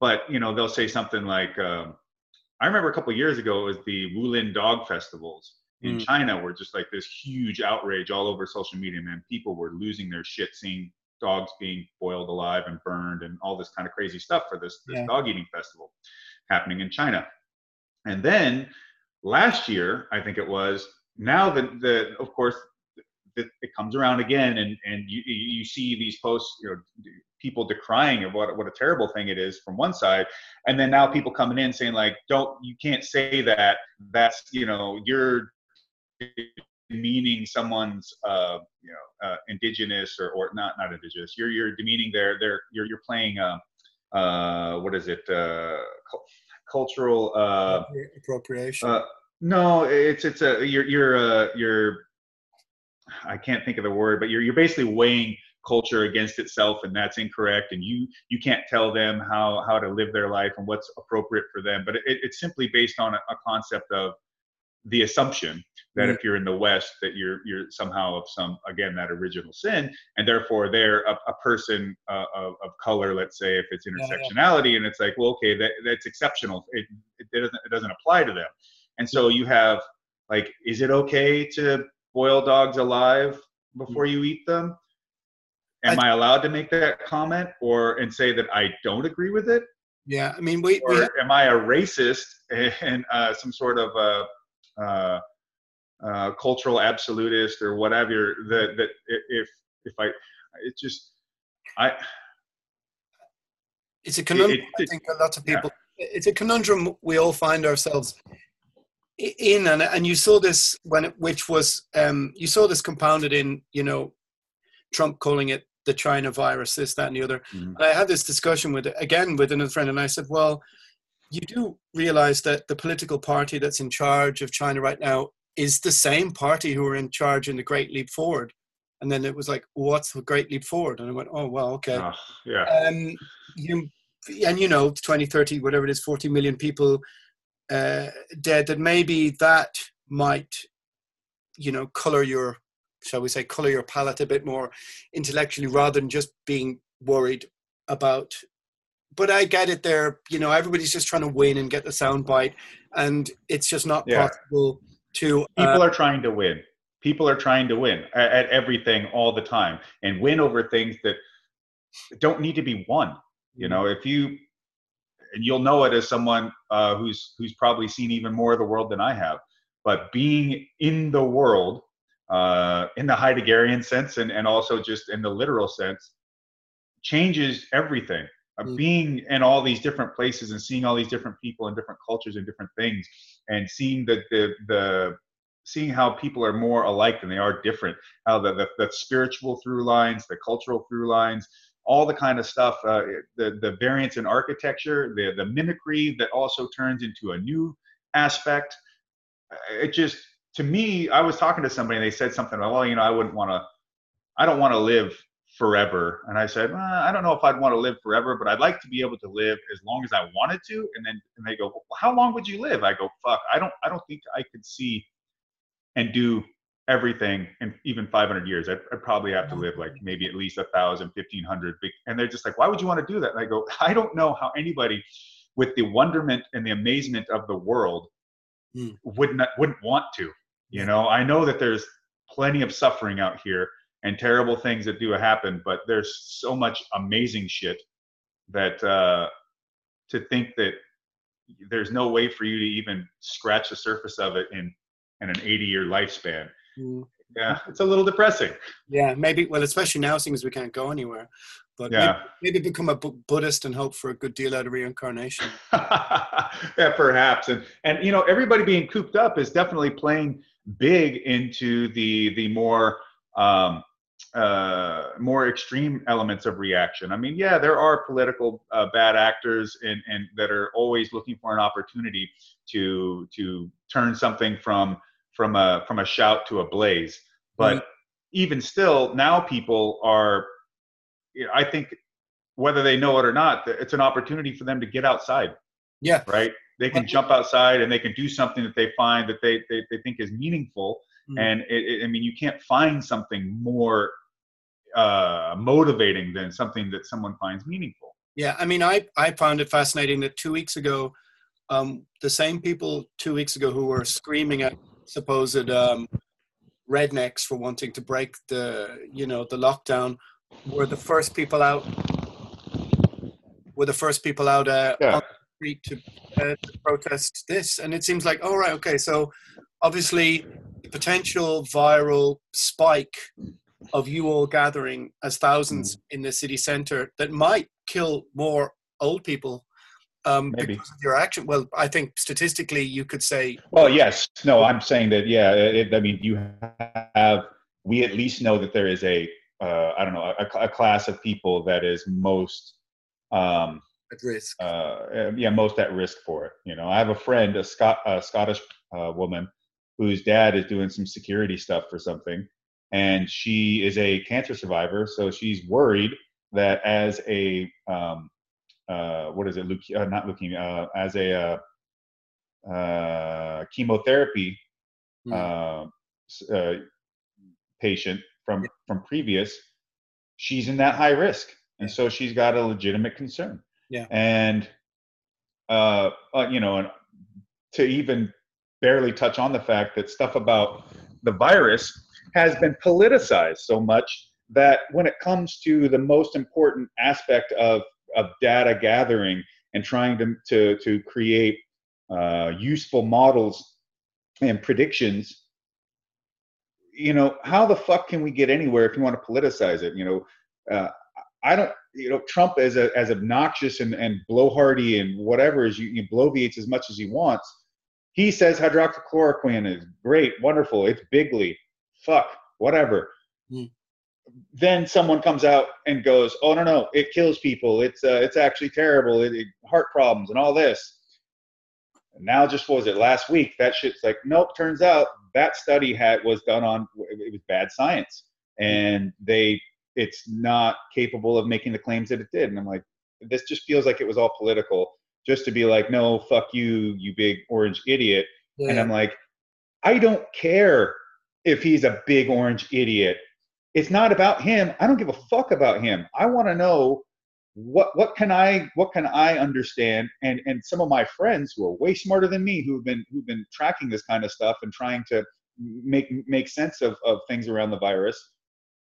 But you know, they'll say something like, um, I remember a couple years ago it was the Yulin Dog Festivals in mm. China, were just like this huge outrage all over social media. Man, people were losing their shit seeing dogs being boiled alive and burned and all this kind of crazy stuff for this, this yeah. dog eating festival happening in China. And then last year, I think it was, now the, the of course it, it comes around again and and you you see these posts you know people decrying of what what a terrible thing it is from one side and then now people coming in saying like don't you can't say that that's you know you're demeaning someone's uh you know uh, indigenous or or not not indigenous you're you're demeaning their their you're you're playing uh uh what is it uh cultural uh appropriation uh, no it's it's a you're you're uh you're I can't think of the word, but you're you're basically weighing culture against itself, and that's incorrect. And you you can't tell them how how to live their life and what's appropriate for them. But it, it's simply based on a, a concept of the assumption that mm-hmm. if you're in the West, that you're you're somehow of some again that original sin, and therefore they're a, a person uh, of, of color. Let's say if it's intersectionality, yeah, yeah. and it's like, well, okay, that that's exceptional. It, it doesn't it doesn't apply to them. And so you have like, is it okay to boil dogs alive before you eat them? Am I, I allowed to make that comment or and say that I don't agree with it? Yeah, I mean, we. Or we am I a racist and uh, some sort of a, uh, uh, cultural absolutist or whatever? That that if if I, it just I. It's a conundrum. It, it, I think a lot of people. Yeah. It's a conundrum we all find ourselves in and and you saw this when it, which was um, you saw this compounded in you know Trump calling it the China virus, this, that, and the other. Mm-hmm. And I had this discussion with again with another friend, and I said, well, you do realize that the political party that's in charge of China right now is the same party who were in charge in the Great Leap Forward. And then it was like, what's the Great Leap Forward? And I went, oh well, okay. Oh, yeah. Um, you and you know, 20, 30, whatever it is, 40 million people uh, dead, that maybe that might, you know, color your, shall we say, color your palette a bit more intellectually rather than just being worried about. But I get it there. You know, everybody's just trying to win and get the sound bite, and it's just not yeah. possible to. Uh, People are trying to win. People are trying to win at, at everything all the time and win over things that don't need to be won. You know, if you and you'll know it as someone uh, who's who's probably seen even more of the world than I have. But being in the world, uh, in the Heideggerian sense, and and also just in the literal sense, changes everything. Mm. Being in all these different places and seeing all these different people and different cultures and different things, and seeing the the the seeing how people are more alike than they are different, how the, the, the spiritual through lines, the cultural through lines, all the kind of stuff, uh, the, the variance in architecture, the, the mimicry that also turns into a new aspect. Uh, it just, to me, I was talking to somebody and they said something well, you know, I wouldn't want to, I don't want to live forever. And I said, well, I don't know if I'd want to live forever, but I'd like to be able to live as long as I wanted to. And then and they go, well, how long would you live? I go, fuck, I don't, I don't think I could see and do everything in even 500 years I'd, I'd, probably have to live like maybe at least a thousand 1500 and they're just like why would you want to do that and i go i don't know how anybody with the wonderment and the amazement of the world mm. would not wouldn't want to you know i know that there's plenty of suffering out here and terrible things that do happen but there's so much amazing shit that uh to think that there's no way for you to even scratch the surface of it in in an 80 year lifespan Mm. Yeah, it's a little depressing. Yeah, maybe. Well, especially now, since we can't go anywhere. But yeah. maybe, maybe become a Buddhist and hope for a good deal out of reincarnation. yeah, perhaps. And and you know, everybody being cooped up is definitely playing big into the the more um, uh, more extreme elements of reaction. I mean, yeah, there are political uh, bad actors and, and that are always looking for an opportunity to to turn something from from a from a shout to a blaze. But mm-hmm. even still, now people are. You know, I think whether they know it or not, it's an opportunity for them to get outside. Yeah. Right. They can jump outside and they can do something that they find that they they, they think is meaningful. Mm-hmm. And it, it, I mean, you can't find something more uh, motivating than something that someone finds meaningful. Yeah, I mean, I I found it fascinating that two weeks ago, um, the same people two weeks ago who were screaming at supposed um, rednecks for wanting to break the you know the lockdown were the first people out were the first people out uh, yeah. on the street to, uh, to protest this and it seems like all oh, right okay so obviously the potential viral spike of you all gathering as thousands mm. in the city center that might kill more old people um, Maybe. because of your action. Well, I think statistically you could say. Well, yes. No, I'm saying that, yeah, it, I mean, you have, we at least know that there is a, uh, I don't know, a, a, class of people that is most. Um, at risk. Uh, yeah, most at risk for it. You know, I have a friend, a, Scot- a Scottish uh, woman, whose dad is doing some security stuff for something and she is a cancer survivor. So she's worried that as a um, uh, what is it? Leuke- uh, not leukemia. Uh, as a uh, uh, chemotherapy mm. patient from from previous, she's in that high risk, and so she's got a legitimate concern. Yeah. And uh you know, and to even barely touch on the fact that stuff about the virus has been politicized so much that when it comes to the most important aspect of, of data gathering and trying to, to, to create uh, useful models and predictions, you know, how the fuck can we get anywhere if you want to politicize it? You know, uh, I don't, you know, Trump as a, as obnoxious and, and blowhardy and whatever as you, you bloviates as much as he wants. He says hydroxychloroquine is great, wonderful, it's bigly fuck, whatever. Mm. Then someone comes out and goes, "Oh no, no, it kills people. It's uh, it's actually terrible. It, it, heart problems and all this." And now, just was it last week? That shit's like, nope. Turns out that study had was done on it was bad science, and they it's not capable of making the claims that it did. And I'm like, this just feels like it was all political, just to be like, no, fuck you, you big orange idiot. Yeah. And I'm like, I don't care if he's a big orange idiot. It's not about him. I don't give a fuck about him. I want to know what what can I what can I understand and and some of my friends who are way smarter than me who've been who've been tracking this kind of stuff and trying to make make sense of, of things around the virus.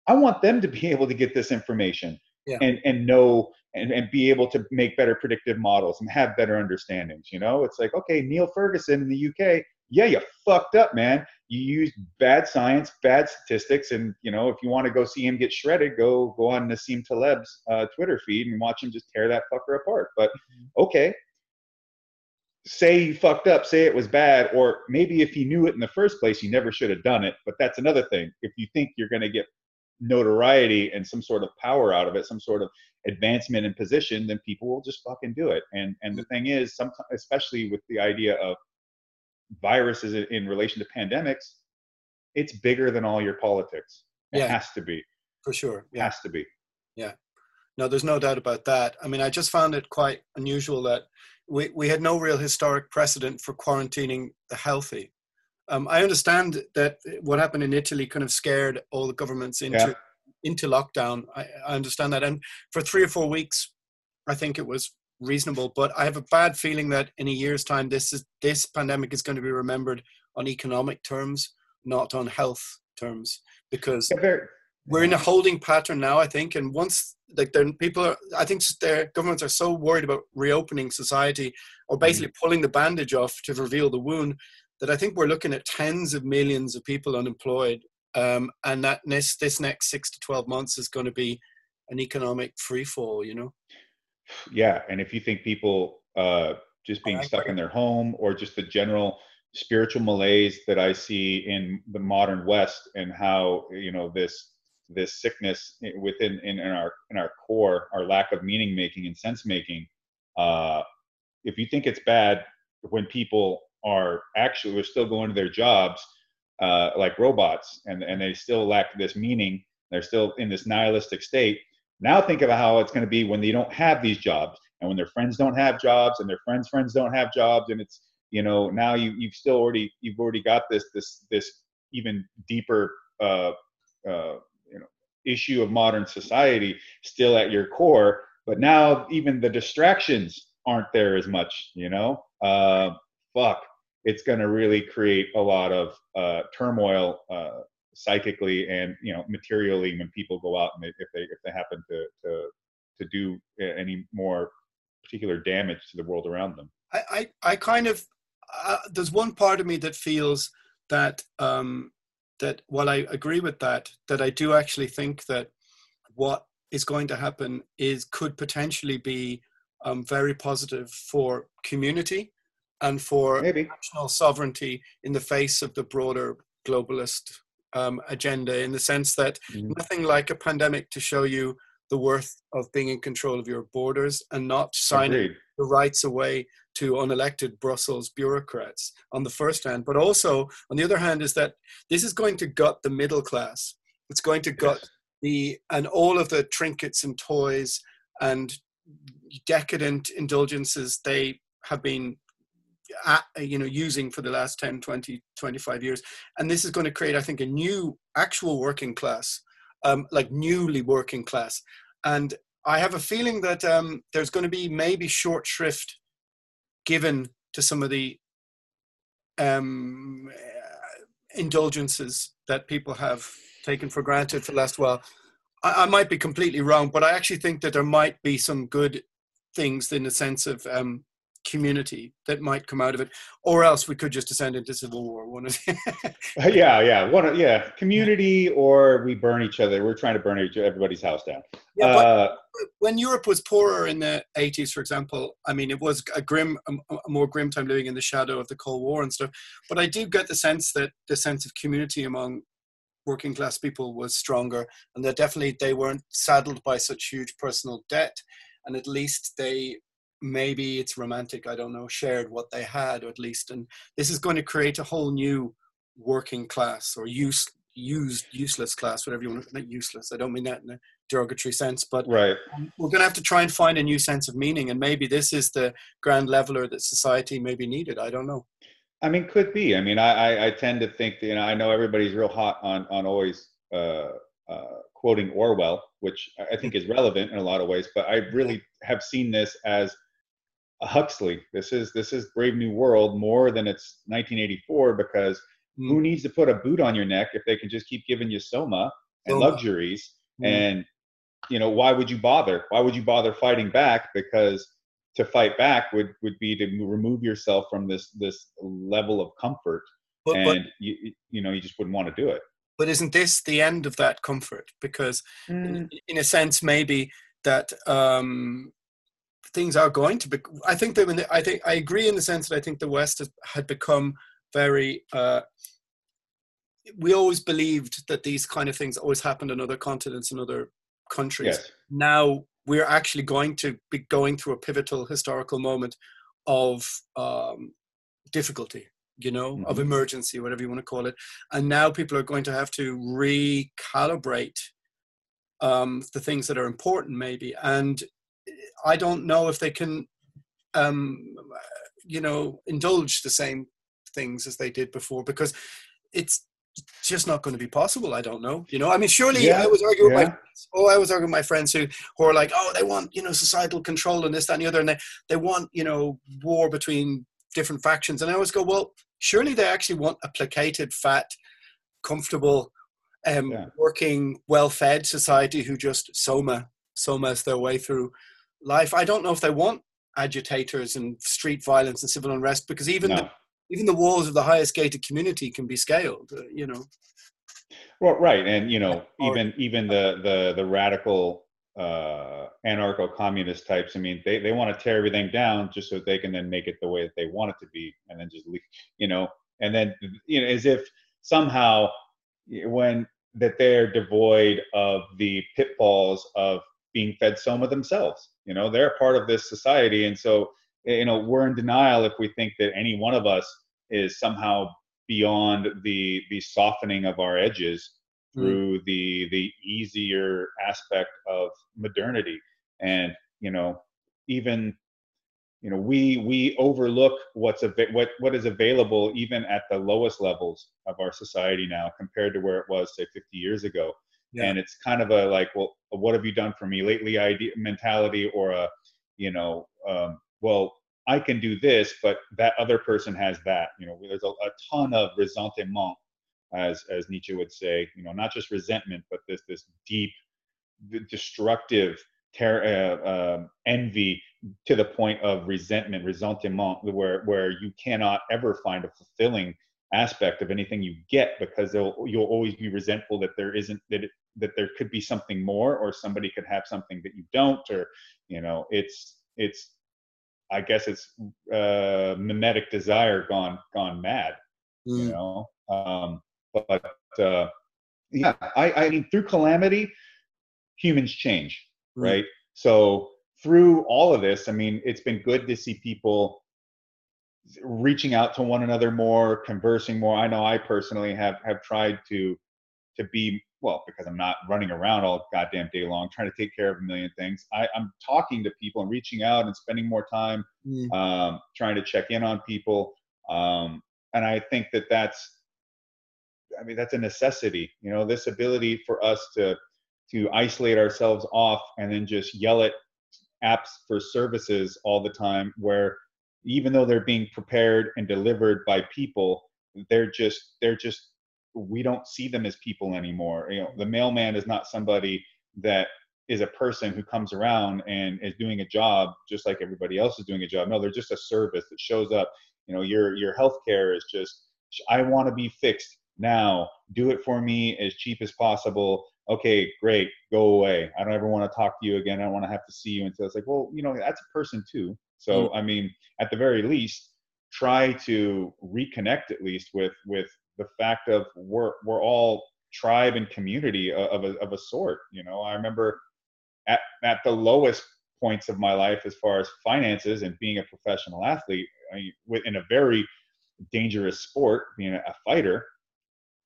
I want them to be able to get this information yeah. and and know and, and be able to make better predictive models and have better understandings. You know, it's like okay, Neil Ferguson in the UK yeah, you fucked up, man. You used bad science, bad statistics, and you know if you want to go see him get shredded, go go on Nassim Taleb's uh, Twitter feed and watch him just tear that fucker apart. But mm-hmm. okay, say you fucked up, say it was bad, or maybe if he knew it in the first place, he never should have done it. But that's another thing. If you think you're going to get notoriety and some sort of power out of it, some sort of advancement in position, then people will just fucking do it. And and the thing is, sometimes, especially with the idea of viruses in relation to pandemics, it's bigger than all your politics. It yeah, has to be. For sure. Yeah. It has to be. Yeah. No, there's no doubt about that. I mean, I just found it quite unusual that we, we had no real historic precedent for quarantining the healthy. Um, I understand that what happened in Italy kind of scared all the governments into yeah. Into lockdown. I, I understand that, and for three or four weeks, I think it was reasonable. But I have a bad feeling that in a year's time, this is this pandemic is going to be remembered on economic terms, not on health terms, because we're in a holding pattern now. I think, and once like then people are, I think their governments are so worried about reopening society or mm-hmm. basically mm. pulling the bandage off to reveal the wound that I think we're looking at tens of millions of people unemployed. Um, and that this this next six to twelve months is going to be an economic free fall. You know yeah and if you think people uh, just being stuck in their home or just the general spiritual malaise that I see in the modern West and how you know this this sickness within in, in our in our core, our lack of meaning making and sense making. Uh, if you think it's bad when people are actually we're still going to their jobs uh, like robots and and they still lack this meaning, they're still in this nihilistic state. Now think about how it's going to be when they don't have these jobs and when their friends don't have jobs and their friends' friends don't have jobs and it's you know now you you've still already you've already got this this this even deeper uh, uh, you know issue of modern society still at your core. But now even the distractions aren't there as much you know? Uh, fuck it's going to really create a lot of uh, turmoil uh, psychically and you know materially when people go out and if they if they happen to to to do any more particular damage to the world around them. I, I, I kind of uh, there's one part of me that feels that um, that while I agree with that, that I do actually think that what is going to happen is could potentially be um, very positive for community and for Maybe. national sovereignty in the face of the broader globalist um, agenda. In the sense that Mhm. nothing like a pandemic to show you the worth of being in control of your borders and not signing Agreed. the rights away to unelected Brussels bureaucrats on the first hand, but also on the other hand is that this is going to gut the middle class. It's going to gut Yes. the and all of the trinkets and toys and decadent indulgences they have been you know using for the last 10 20 25 years and this is going to create i think a new actual working class um, like newly working class and i have a feeling that um, there's going to be maybe short shrift given to some of the um, indulgences that people have taken for granted for the last while. I, I might be completely wrong, but I actually think that there might be some good things in the sense of um, community that might come out of it, or else we could just descend into civil war. One of yeah, yeah, one, yeah, community or we burn each other. We're trying to burn each, everybody's house down. yeah, uh, when Europe was poorer in the 80s, for example, I mean, it was a grim, a, a more grim time living in the shadow of the Cold War and stuff. But I do get the sense that the sense of community among working class people was stronger, and that definitely they weren't saddled by such huge personal debt, and at least they maybe it's romantic i don't know shared what they had at least and this is going to create a whole new working class or use used useless class whatever you want to not useless i don't mean that in a derogatory sense but right. we're going to have to try and find a new sense of meaning and maybe this is the grand leveler that society maybe needed i don't know I mean, could be. I mean, I, I, I tend to think that, you know, I know everybody's real hot on, on always uh, uh, quoting Orwell, which I think is relevant in a lot of ways, but I really have seen this as Huxley. This is this is Brave New World more than it's 1984 because who needs to put a boot on your neck if they can just keep giving you soma and Soma. luxuries? Mm. and you know why would you bother? Why would you bother fighting back? Because to fight back would would be to remove yourself from this this level of comfort but, and but you you- know you just wouldn't want to do it. But isn't this the end of that comfort? Because in, in a sense maybe that um things are going to be i think that when the, i think i agree in the sense that i think the west has, had become very uh we always believed that these kind of things always happened in other continents and other countries yes now we're actually going to be going through a pivotal historical moment of um, difficulty, you know, of Mhm. emergency, whatever you want to call it. And now people are going to have to recalibrate um, the things that are important, maybe. And I don't know if they can, um, you know, indulge the same things as they did before because it's just not going to be possible. I don't know. You know, I mean, surely Yeah, I was arguing with my oh, I was arguing with my friends who, who are like, oh, they want, you know, societal control and this, that, and the other. And they, they want, you know, war between different factions. And I always go, well, surely they actually want a placated, fat, comfortable, um, Yeah. working, well fed society who just soma, somas their way through life. I don't know if they want agitators and street violence and civil unrest because even no. the, even the walls of the highest gated community can be scaled, uh, you know. Well, right, and you know, even even the the the radical uh, anarcho-communist types. I mean, they they want to tear everything down just so they can then make it the way that they want it to be, and then just leave. You know, and then you know as if somehow when that they're devoid of the pitfalls of being fed soma themselves you know they're part of this society and so you know we're in denial if we think that any one of us is somehow beyond the the softening of our edges hmm. through mm. the the easier aspect of modernity and you know even you know we we overlook what's a what what is available even at the lowest levels of our society now compared to where it was say 50 years ago yeah. and it's kind of a like well what have you done for me lately idea mentality or a you know um, well i can do this but that other person has that you know there's a, a ton of ressentiment as as nietzsche would say you know not just resentment but this this deep destructive ter- uh, uh, envy to the point of resentment, ressentiment, where where you cannot ever find a fulfilling aspect of anything you get because you'll always be resentful that there isn't that it, that there could be something more or somebody could have something that you don't or you know it's it's I guess it's uh, mimetic desire gone gone mad, mm. you know. Um, but uh, yeah, I, I mean through calamity, humans change, mm. right? So through all of this, I mean, it's been good to see people reaching out to one another more, conversing more. I know I personally have have tried to to be well because I'm not running around all goddamn day long trying to take care of a million things. I, am talking to people and reaching out and spending more time mm. um, trying to check in on people. Um, and I think that that's, I mean, that's a necessity. You know, this ability for us to to isolate ourselves off and then just yell at apps for services all the time where even though they're being prepared and delivered by people they're just they're just we don't see them as people anymore. You know the mailman is not somebody that is a person who comes around and is doing a job just like everybody else is doing a job. No they're just a service that shows up. You know your your healthcare is just i want to be fixed now. Do it for me as cheap as possible. Okay, great, go away. I don't ever want to talk to you again. I don't want to have to see you. Until it's like, well, you know, that's a person too. So mm. I mean, at the very least, try to reconnect at least with with the fact of we're we're all tribe and community of a of a sort. You know, I remember at at the lowest points of my life as far as finances and being a professional athlete I mean, in a very dangerous sport, being a fighter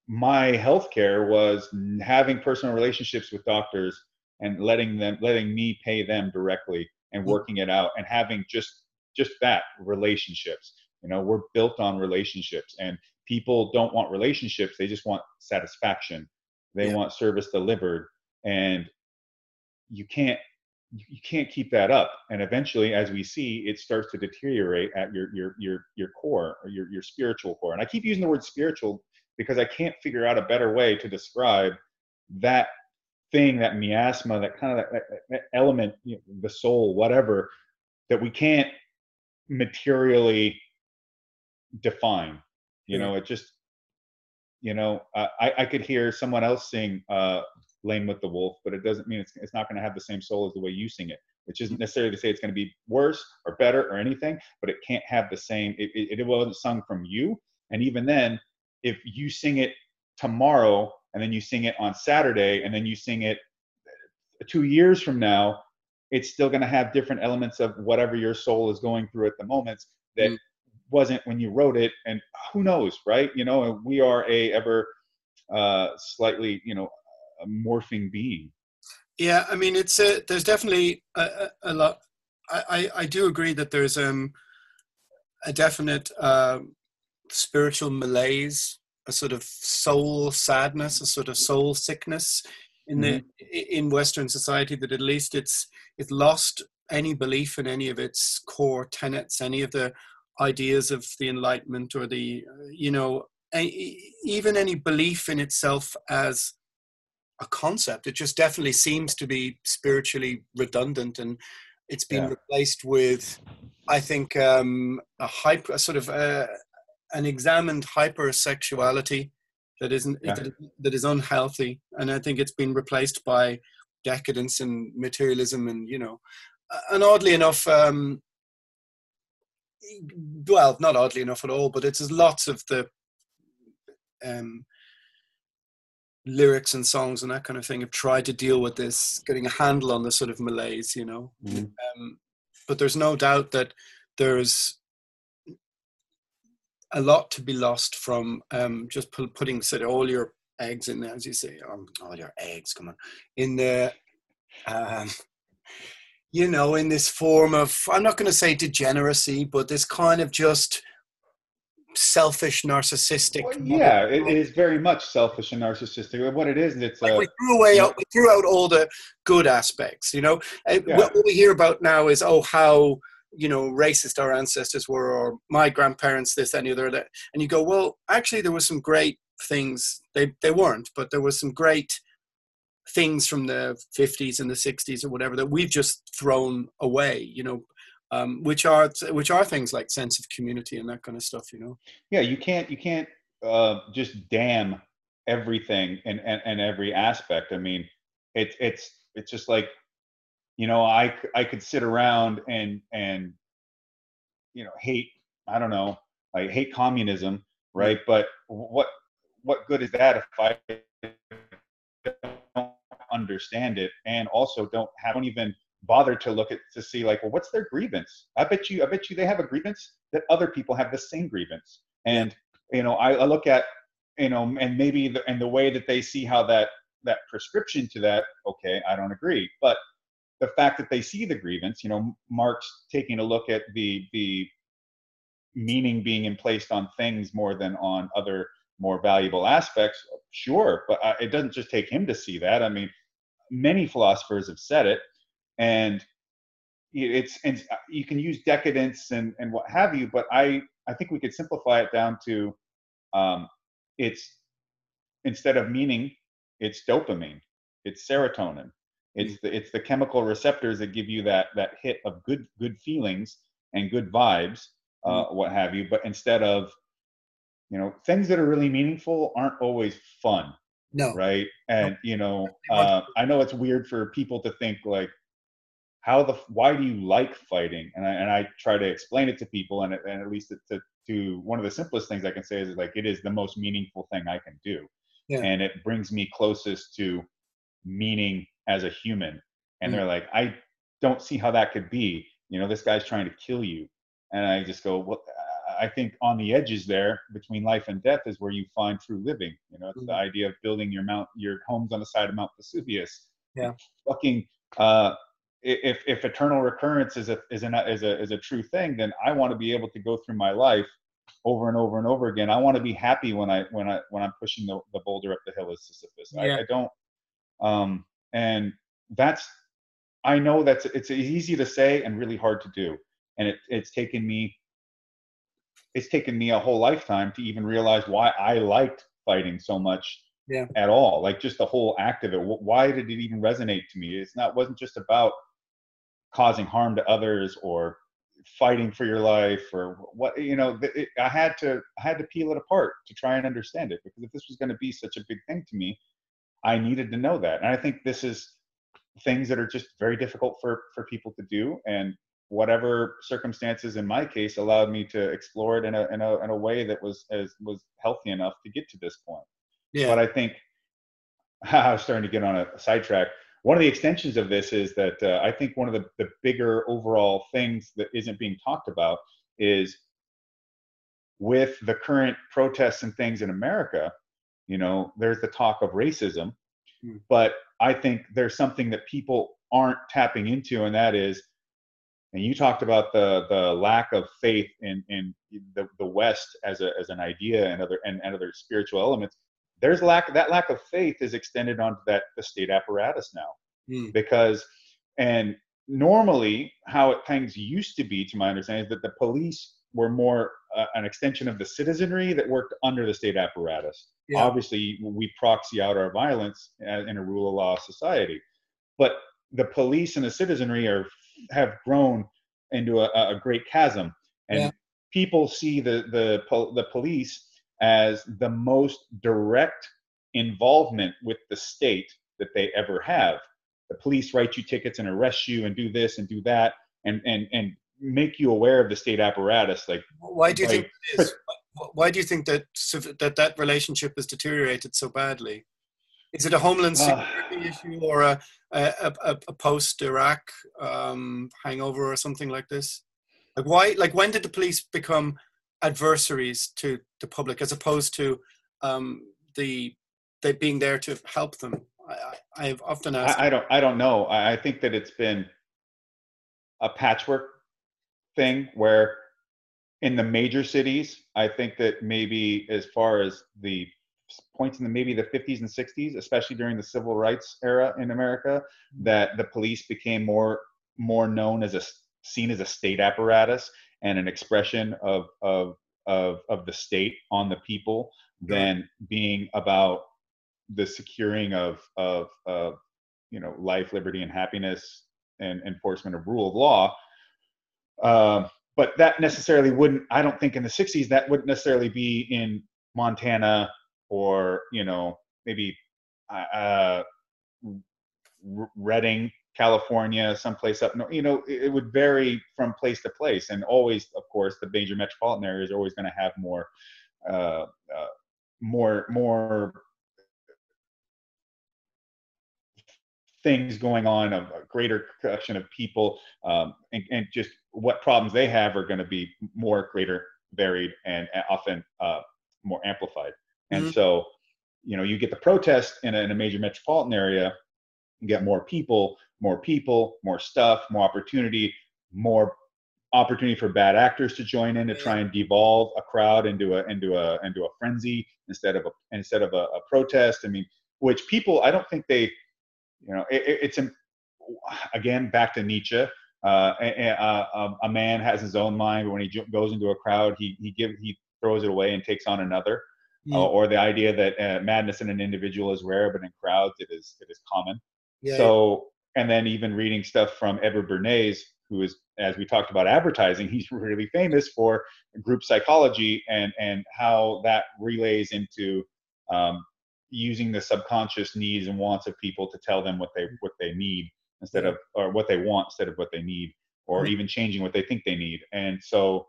my healthcare was having personal relationships with doctors and letting them letting me pay them directly and working it out and having just just that relationships. You know we're built on relationships and people don't want relationships they just want satisfaction. They yeah. want service delivered and you can't you can't keep that up. And eventually as we see it starts to deteriorate at your your your your core or your your spiritual core. And i keep using the word spiritual because I can't figure out a better way to describe that thing, that miasma, that kind of that, that element, you know, the soul, whatever, that we can't materially define. You know, it just, you know, uh, I, I could hear someone else sing uh, Lain with the Wolf, but it doesn't mean it's, it's not going to have the same soul as the way you sing it, which isn't necessarily to say it's going to be worse or better or anything, but it can't have the same, it, it, it wasn't sung from you. And even then, if you sing it tomorrow and then you sing it on Saturday and then you sing it two years from now, it's still going to have different elements of whatever your soul is going through at the moment that mm. wasn't when you wrote it. And who knows, right? You know, we are a ever uh, slightly, you know, morphing being. Yeah, I mean, it's a, there's definitely a, a, a lot. I, I, I, do agree that there's um, a definite uh, spiritual malaise, a sort of soul sadness, a sort of soul sickness in the mm-hmm. in Western society that at least it's it lost any belief in any of its core tenets, any of the ideas of the Enlightenment or the you know even any belief in itself as a concept. It just definitely seems to be spiritually redundant and it's been yeah. replaced with, I think, um, a hyper, a sort of uh, an examined hypersexuality that isn't yeah. that, that is unhealthy, and I think it's been replaced by decadence and materialism, and you know, and oddly enough, um, well, not oddly enough at all, but it's lots of the um, lyrics and songs and that kind of thing have tried to deal with this, getting a handle on the sort of malaise, you know. Mhm. Um, but there's no doubt that there's a lot to be lost from um, just pu- putting sort of all your eggs in there, as you say, um, all your eggs, come on, in the, um, you know, in this form of, I'm not going to say degeneracy, but this kind of just selfish, narcissistic. Well, yeah, it is very much selfish and narcissistic. What it is, it's like uh, we threw away, we threw out all the good aspects. You know, Uh, Yeah. what we hear about now is oh how you know racist our ancestors were, or my grandparents this, any other that, and you go, well, actually there were some great things. They they weren't, but there was some great things from the 50s and the 60s or whatever that we've just thrown away. You know. Um, which are which are things like sense of community and that kind of stuff, you know. yeah you can't you can't uh, just damn everything and, and and every aspect i mean it's it's it's just like you know i i could sit around and and you know hate i don't know i hate communism right? But what what good is that if i don't understand it and also don't haven't even bother to look at to see like well what's their grievance? I bet you i bet you they have a grievance that other people have the same grievance. And you know i, I look at you know and maybe the, and the way that they see how that that prescription to that okay i don't agree. But the fact that they see the grievance you know marx taking a look at the the meaning being placed on things more than on other more valuable aspects sure but uh, it doesn't just take him to see that. I mean many philosophers have said it and it's and you can use decadence and and what have you but i i think we could simplify it down to um it's instead of meaning it's dopamine it's serotonin it's the it's the chemical receptors that give you that that hit of good good feelings and good vibes uh what have you. But instead of you know things that are really meaningful aren't always fun No, right? And you know uh, i know it's weird for people to think like how the why do you like fighting? And i and i try to explain it to people and, and at least to, to one of the simplest things i can say is like it is the most meaningful thing i can do. Yeah. and it brings me closest to meaning as a human. And they're like i don't see how that could be. You know this guy's trying to kill you. And i just go well i think on the edges there between life and death is where you find true living. You know it's the idea of building your mount your homes on the side of mount vesuvius. Yeah. fucking uh if if eternal recurrence is a is a is a is a true thing then i want to be able to go through my life over and over and over again. I want to be happy when i when i when i'm pushing the, the boulder up the hill as sisyphus. Yeah. I, I don't um and that's i know that's it's easy to say and really hard to do. And it, it's taken me it's taken me a whole lifetime to even realize why i liked fighting so much Yeah. at all like just the whole act of it. Why did it even resonate to me? It's not wasn't just about causing harm to others or fighting for your life or what you know it, i had to i had to peel it apart to try and understand it because if this was going to be such a big thing to me i needed to know that. And i think this is things that are just very difficult for for people to do. And whatever circumstances in my case allowed me to explore it in a in a, in a way that was as was healthy enough to get to this point. Yeah. but i think i was starting to get on a sidetrack. One of the extensions of this is that uh, i think one of the, the bigger overall things that isn't being talked about is with the current protests and things in america you know there's the talk of racism Hmm. but i think there's something that people aren't tapping into and that is and you talked about the the lack of faith in in the, the west as a as an idea and other and, and other spiritual elements there's lack that lack of faith is extended onto that the state apparatus now Mm. because and normally how it, things used to be to my understanding is that the police were more uh, an extension of the citizenry that worked under the state apparatus Yeah. obviously we proxy out our violence in a rule of law society but the police and the citizenry are have grown into a, a great chasm and Yeah. people see the the the police as the most direct involvement with the state that they ever have the police write you tickets and arrest you and do this and do that and and and make you aware of the state apparatus like Why do you Like, think it is? Wh- Why do you think that that that relationship has deteriorated so badly? Is it a homeland Uh. security issue or a a, a, a post Iraq um, hangover or something like this? Like why? Like when did the police become adversaries to the public as opposed to um, the they being there to help them? I, I, I've often asked. I, I don't I don't know. I, I think that it's been a patchwork thing where in the major cities, I think that maybe as far as the points in the maybe the 50s and 60s, especially during the civil rights era in America, that the police became more more known as a seen as a state apparatus and an expression of of of of the state on the people than being about the securing of of of you know life, liberty, and happiness and enforcement of rule of law. Um, but that necessarily wouldn't. I don't think in the '60s that wouldn't necessarily be in Montana or you know maybe uh, R- Redding, California, someplace up north. You know, it, it would vary from place to place, and always, of course, the major metropolitan areas are always going to have more, uh, uh, more, more things going on, of a greater collection of people, um, and, and just what problems they have are going to be more greater, varied, and often uh, more amplified. And Mhm. so, you know, you get the protest in a, in a major metropolitan area, you get more people, more people, more stuff, more opportunity, more opportunity for bad actors to join in to try and devolve a crowd into a into a into a frenzy instead of a instead of a, a protest. I mean, which people I don't think they, you know, it, it- it's in, again back to Nietzsche. Uh, a, a, a- man has his own mind, but when he goes into a crowd, he he give he throws it away and takes on another. Mm. Uh, or the idea that uh, madness in an individual is rare, but in crowds it is it is common. Yeah, so, and then even reading stuff from Edward Bernays, who is, as we talked about advertising, he's really famous for group psychology and and how that relays into um, using the subconscious needs and wants of people to tell them what they what they need instead of or what they want instead of what they need, or Mhm. even changing what they think they need. And so,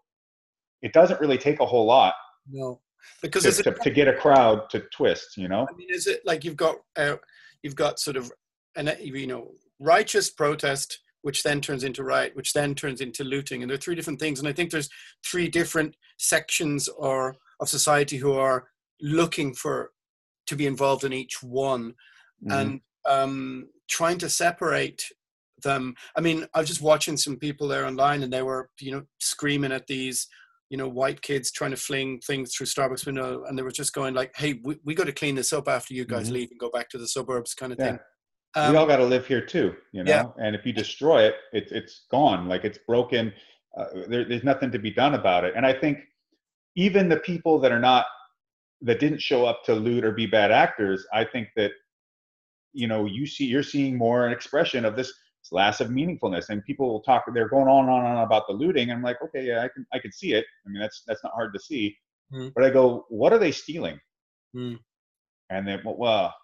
it doesn't really take a whole lot no, because to, is it to, to get a crowd to twist. You know. I mean, is it like you've got uh, you've got sort of an you know righteous protest, which then turns into riot, which then turns into looting, and there are three different things. And I think there's three different sections or of society who are looking for to be involved in each one, Mhm. and um, trying to separate them. I mean, I was just watching some people there online, and they were you know screaming at these you know white kids trying to fling things through starbucks window and they were just going like hey we, we got to clean this up after you guys Mhm. leave and go back to the suburbs kind of Yeah. thing um, we all got to live here too, you know. yeah. And if you destroy it, it's it's gone. Like it's broken. Uh, there, there's nothing to be done about it. And I think even the people that are not that didn't show up to loot or be bad actors, I think that you know you see you're seeing more an expression of this loss of meaningfulness. And people will talk. They're going on and on and on about the looting. I'm like, okay, yeah, I can I can see it. I mean, that's that's not hard to see. Mhm. But I go, what are they stealing? Mm. And then, well, well,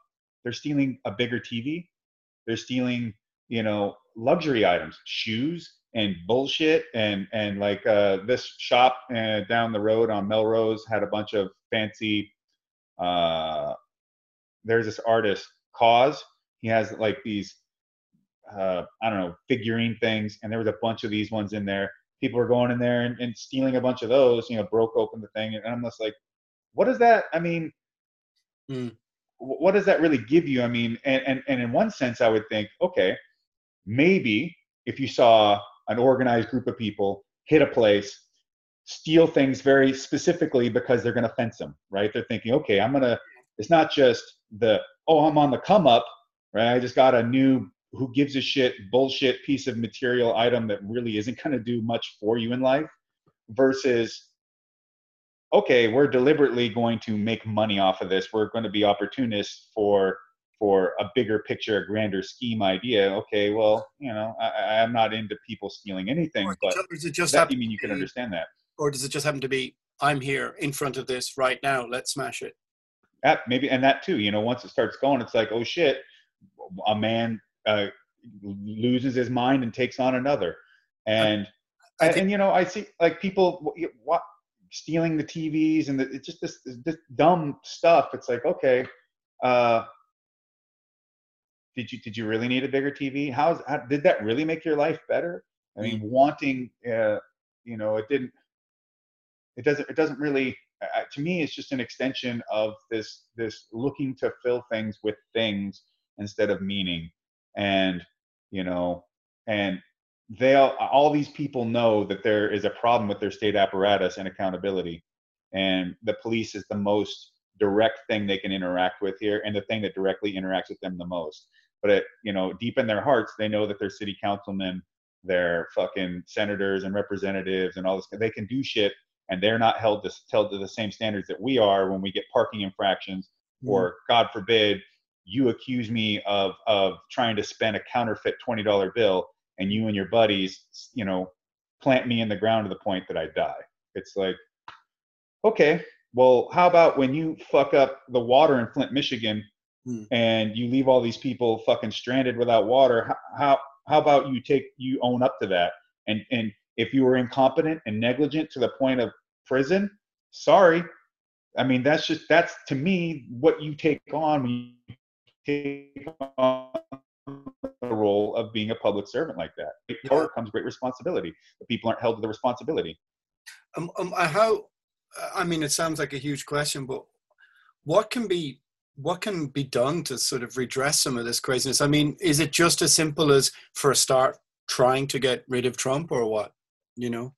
they're stealing a bigger TV. They're stealing, you know, luxury items, shoes and bullshit. And and like uh, this shop uh, down the road on Melrose had a bunch of fancy. Uh, there's this artist, KAWS. He has like these, uh, I don't know, figurine things, and there was a bunch of these ones in there. People were going in there and, and stealing a bunch of those. You know, broke open the thing, and I'm just like, what is that? I mean, Mm. what does that really give you? I mean, and, and, and in one sense, I would think, okay, maybe if you saw an organized group of people hit a place, steal things very specifically because they're going to fence them, right? They're thinking, okay, I'm going to, it's not just the, oh, I'm on the come up, right? I just got a new, who gives a shit, bullshit piece of material item that really isn't going to do much for you in life versus okay, we're deliberately going to make money off of this. We're going to be opportunists for for a bigger picture, a grander scheme idea. Okay, well, you know, I, I- I'm not into people stealing anything, or, but does it just that, you mean you can be- understand that? or does it just happen to be i'm here in front of this right now let's smash it That maybe, and that too. You know, once it starts going, it's like, oh shit, a man uh, loses his mind and takes on another, and I and, think- and you know, I see like people, what stealing the TVs and the, it's just this, this dumb stuff. It's like, okay, uh, did you did you really need a bigger TV? How's how, did that really make your life better? I mean, wanting, uh, you know, it didn't. It doesn't. It doesn't really. Uh, to me, it's just an extension of this this looking to fill things with things instead of meaning, and you know, and they all, all these people know that there is a problem with their state apparatus and accountability, and the police is the most direct thing they can interact with here, and the thing that directly interacts with them the most but it, you know, deep in their hearts, they know that their city councilmen, their fucking senators and representatives and all this, they can do shit and they're not held to, held to the same standards that we are when we get parking infractions mm. or God forbid, you accuse me of, of trying to spend a counterfeit $20 bill and you and your buddies, you know, plant me in the ground to the point that I die. It's like, okay, well, how about when you fuck up the water in Flint, Michigan, hmm. and you leave all these people fucking stranded without water how, how how about you take you own up to that? And and if you were incompetent and negligent to the point of prison sorry. I mean that's just that's to me what you take on when you take on the role of being a public servant like that. Great power comes great responsibility but people aren't held to the responsibility. Um, um how i mean it sounds like a huge question but what can be what can be done to sort of redress some of this craziness? I mean, is it just as simple as, for a start, trying to get rid of Trump, or what? You know,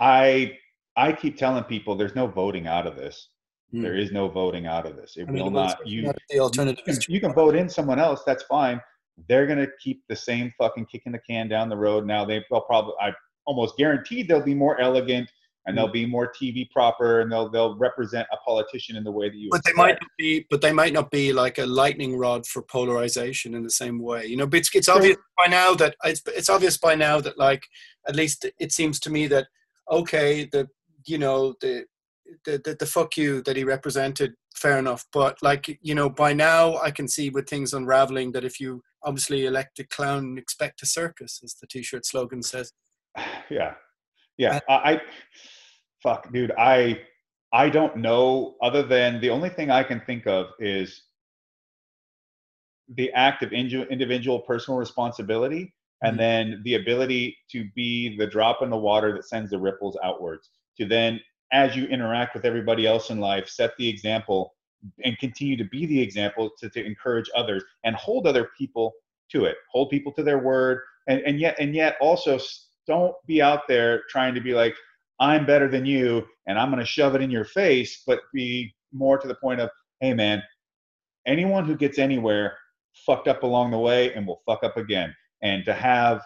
I I keep telling people there's no voting out of this. Hmm. There is no voting out of this. It I mean, will not. You the alternative. You can, you can vote in someone else. That's fine. They're gonna keep the same fucking kicking the can down the road. Now they, they'll probably. I almost guaranteed they'll be more elegant and they'll be more TV proper, and they'll they'll represent a politician in the way that you. But expect. they might not be. But they might not be like a lightning rod for polarization in the same way. You know, but it's, it's obvious by now that it's it's obvious by now that like at least it seems to me that okay the you know the the, the, the fuck you that he represented fair enough but like you know by now i can see with things unraveling that if you obviously elect a clown expect a circus as the t-shirt slogan says yeah yeah i fuck, dude, I I don't know other than the only thing I can think of is the act of individual personal responsibility and mm-hmm. then the ability to be the drop in the water that sends the ripples outwards to then as you interact with everybody else in life set the example and continue to be the example to, to encourage others and hold other people to it hold people to their word and, and yet and yet also don't be out there trying to be like I'm better than you and I'm going to shove it in your face, but be more to the point of, hey, man, anyone who gets anywhere fucked up along the way and will fuck up again. And to have,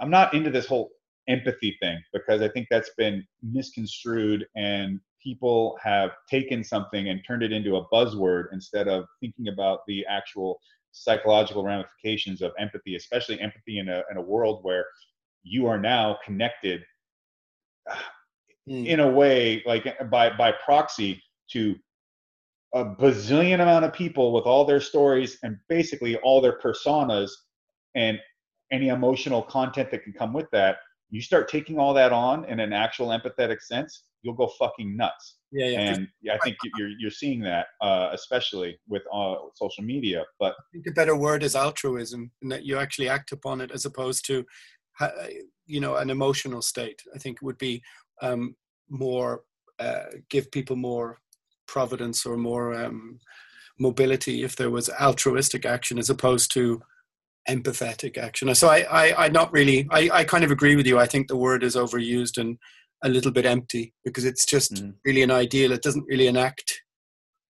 I'm not into this whole empathy thing because I think that's been misconstrued and people have taken something and turned it into a buzzword instead of thinking about the actual psychological ramifications of empathy, especially empathy in a, in a world where you are now connected mm. in a way, like by by proxy, to a bazillion amount of people with all their stories and basically all their personas and any emotional content that can come with that. You start taking all that on in an actual empathetic sense, you'll go fucking nuts. Yeah, yeah. And I think you're you're seeing that, uh, especially with uh, social media. But I think the better word is altruism, and that you actually act upon it as opposed to, you know, an emotional state. I think would be um, more uh, give people more providence or more um, mobility if there was altruistic action as opposed to empathetic action. So I, I, I not really, I, I kind of agree with you. I think the word is overused and a little bit empty because it's just mm. really an ideal. It doesn't really enact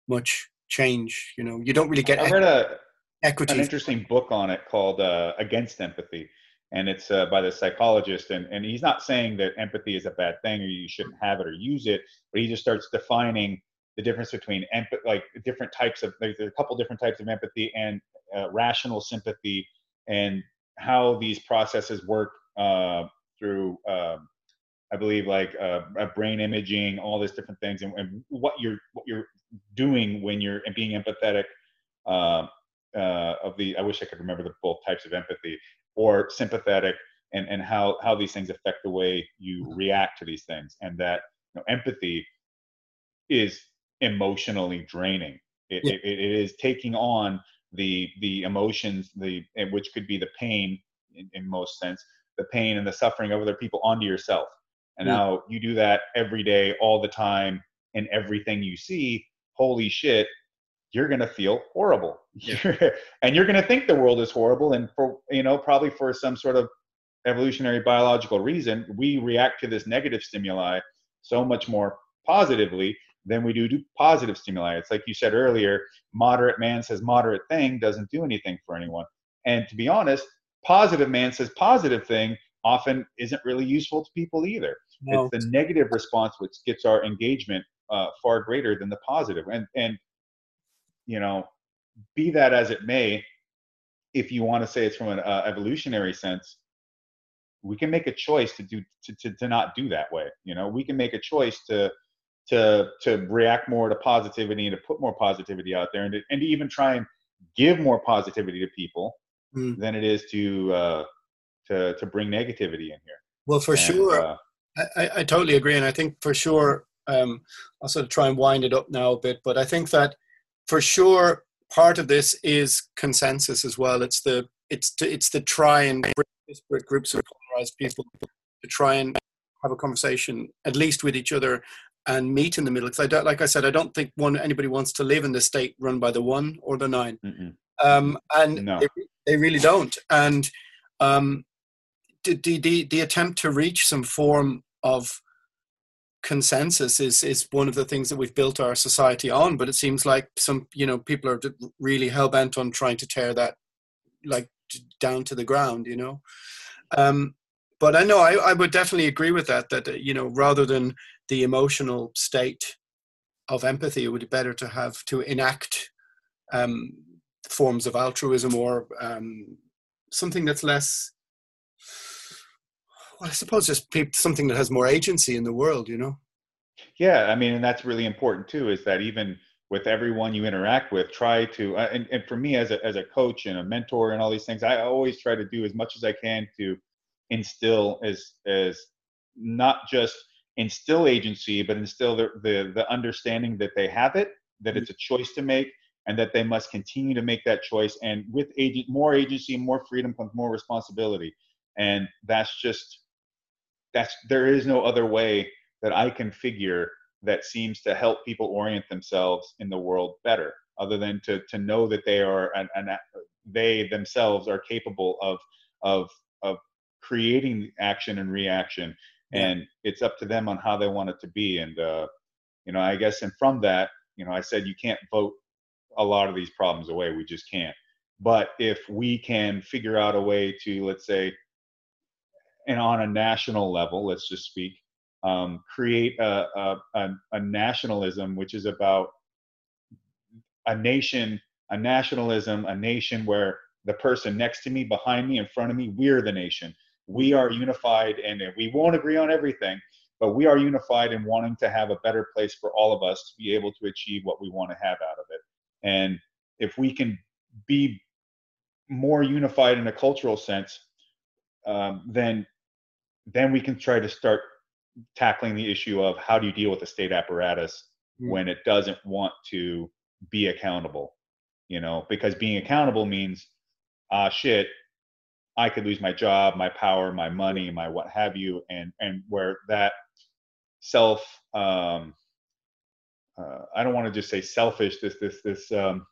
much change. You know, you don't really get. I read a equity. An interesting book on it called uh, "Against Empathy," and it's uh, by the psychologist and, and he's not saying that empathy is a bad thing or you shouldn't have it or use it but he just starts defining the difference between empathy like different types of there's a couple different types of empathy and uh, rational sympathy and how these processes work uh, through um, i believe like uh, brain imaging all these different things and, and, what you're what you're doing when you're being empathetic um, uh, of the i wish i could remember the both types of empathy or sympathetic and, and how, how these things affect the way you mm-hmm. react to these things. And that, you know, empathy is emotionally draining. It, Yeah. it, it is taking on the the emotions, the eh, which could be the pain in, in most sense, the pain and the suffering of other people onto yourself. And Yeah. now you do that every day, all the time, in everything you see. Holy shit, you're gonna feel horrible, and you're gonna think the world is horrible. And for you know, probably for some sort of evolutionary biological reason, we react to this negative stimuli so much more positively than we do to positive stimuli. It's like you said earlier, moderate man says moderate thing doesn't do anything for anyone. And to be honest, positive man says positive thing often isn't really useful to people either. No. It's the negative response which gets our engagement uh, far greater than the positive. And and you know, be that as it may, if you want to say it's from an uh, evolutionary sense, we can make a choice to do to, to, to not do that way. You know, we can make a choice to to to react more to positivity and to put more positivity out there and to, and to even try and give more positivity to people Mm. than it is to uh, to to bring negativity in here. Well, for And, sure. uh, I, I, I totally agree, and I think for sure um, I'll sort of try and wind it up now a bit, but I think that for sure part of this is consensus as well. It's the it's to, it's to try and bring disparate groups of polarized people to try and have a conversation at least with each other and meet in the middle. Because I don't, like I said, I don't think one anybody wants to live in the state run by the one or the nine um, and No. they, they really don't. And um, the, the the the attempt to reach some form of consensus is is one of the things that we've built our society on. But it seems like some you know people are really hell bent on trying to tear that like down to the ground. You know. Um, but I know I, I would definitely agree with that. That you know, rather than the emotional state of empathy, it would be better to have to enact um, forms of altruism or um, something that's less well i suppose just something that has more agency in the world you know Yeah, I mean, and that's really important too. Is that even with everyone you interact with, try to uh, and, and for me as a as a coach and a mentor and all these things, I always try to do as much as I can to instill as as not just instill agency, but instill the the, the understanding that they have it, that it's a choice to make, and that they must continue to make that choice. And with agent more agency, more freedom comes more responsibility, and that's just that's there is no other way that I can figure that seems to help people orient themselves in the world better, other than to to know that they are an, an they themselves are capable of of of creating action and reaction, Yeah. and it's up to them on how they want it to be. And uh, you know, I guess, and from that, you know, I said you can't vote a lot of these problems away. We just can't. But if we can figure out a way to, let's say, and on a national level, let's just speak, um, create a, a, a, a nationalism which is about a nation, a nationalism, a nation where the person next to me, behind me, in front of me, we're the nation. We are unified and we won't agree on everything, but we are unified in wanting to have a better place for all of us to be able to achieve what we want to have out of it. And if we can be more unified in a cultural sense, um, then then we can try to start tackling the issue of how do you deal with the state apparatus Mm. when it doesn't want to be accountable you know because being accountable means ah shit i could lose my job my power my money my what have you and and where that self um uh, i don't want to just say selfish this this this um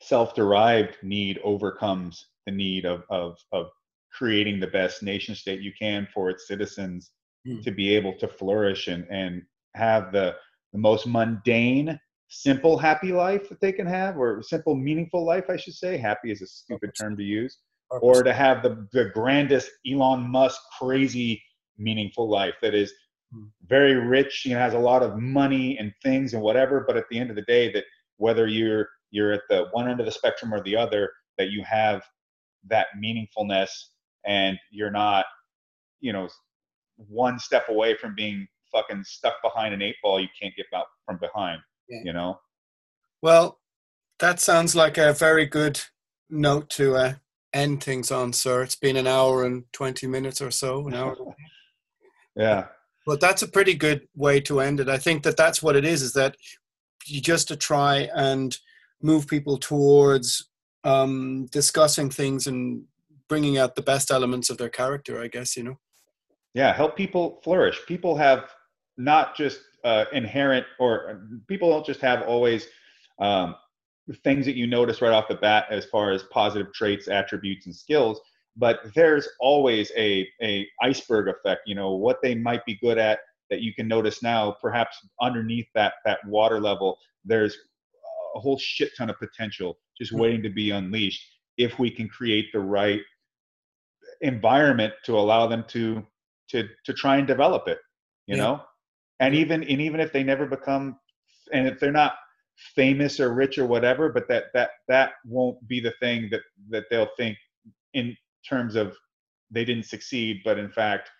self-derived need overcomes the need of of of creating the best nation state you can for its citizens Hmm. to be able to flourish and and have the the most mundane simple happy life that they can have or simple meaningful life i should say happy is a stupid term to use or to have the the grandest elon musk crazy meaningful life that is Hmm. very rich you know has a lot of money and things and whatever but at the end of the day that whether you're you're at the one end of the spectrum or the other that you have that meaningfulness and you're not you know one step away from being fucking stuck behind an eight ball you can't get out from behind Yeah. you know well that sounds like a very good note to uh, end things on sir it's been an hour and 20 minutes or so an hour yeah But that's a pretty good way to end it. I think that that's what it is. Is that you just to try and move people towards um, discussing things and bringing out the best elements of their character. I guess you know. Yeah, help people flourish. People have not just uh, inherent, or people don't just have always um, things that you notice right off the bat as far as positive traits, attributes, and skills. But there's always a a iceberg effect. You know what they might be good at that you can notice now. Perhaps underneath that that water level, there's a whole shit ton of potential just mm-hmm. waiting to be unleashed if we can create the right environment to allow them to to to try and develop it you yeah. know and even and even if they never become and if they're not famous or rich or whatever but that that that won't be the thing that that they'll think in terms of they didn't succeed but in fact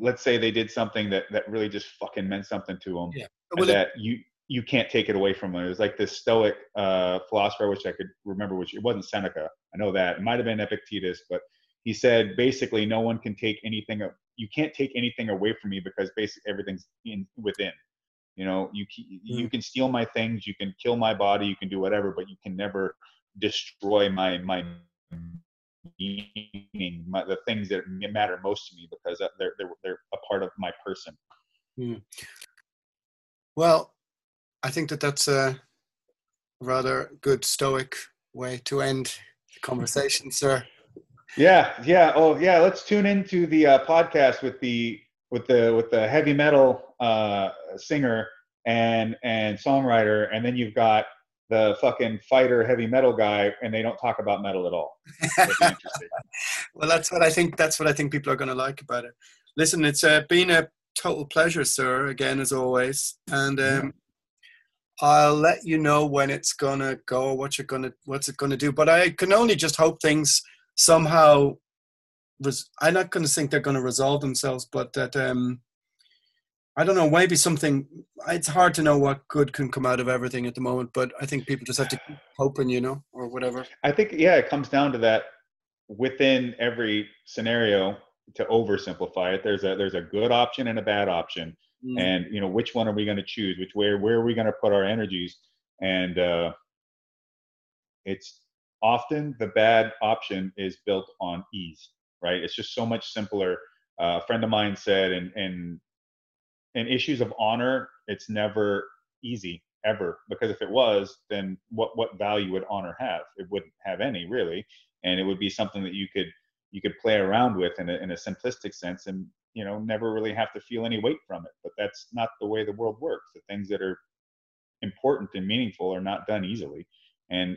let's say they did something that that really just fucking meant something to them yeah. well, that you you can't take it away from them. It was like this Stoic uh, philosopher, which I could remember, which it wasn't Seneca. I know that it might have been Epictetus, but he said basically no one can take anything. You can't take anything away from me because basically everything's in within. You know, you you mm. can steal my things, you can kill my body, you can do whatever, but you can never destroy my my meaning, my, the things that matter most to me because they're they're they're a part of my person. Mm. Well, I think that that's a rather good stoic way to end the conversation, sir. Yeah, yeah. Oh, yeah. Let's tune into the uh, podcast with the with the with the heavy metal uh, singer and and songwriter, and then you've got the fucking fighter heavy metal guy, and they don't talk about metal at all. well, that's what I think. That's what I think people are going to like about it. Listen, it's uh, been a total pleasure, sir. Again, as always, and um, I'll let you know when it's gonna go, what you're gonna, what's it gonna do. But I can only just hope things somehow. Res- I'm not going to think they're going to resolve themselves, but that um, I don't know. Maybe something. It's hard to know what good can come out of everything at the moment, but I think people just have to keep hoping, you know, or whatever. I think yeah, it comes down to that. Within every scenario, to oversimplify it, there's a there's a good option and a bad option mm. and you know which one are we going to choose which where where are we going to put our energies and uh, it's often the bad option is built on ease right? It's just so much simpler. Uh, a friend of mine said and and in issues of honor it's never easy ever because if it was then what what value would honor have? It wouldn't have any really. And it would be something that you could you could play around with in a, in a simplistic sense and you know never really have to feel any weight from it. But that's not the way the world works. The things that are important and meaningful are not done easily. And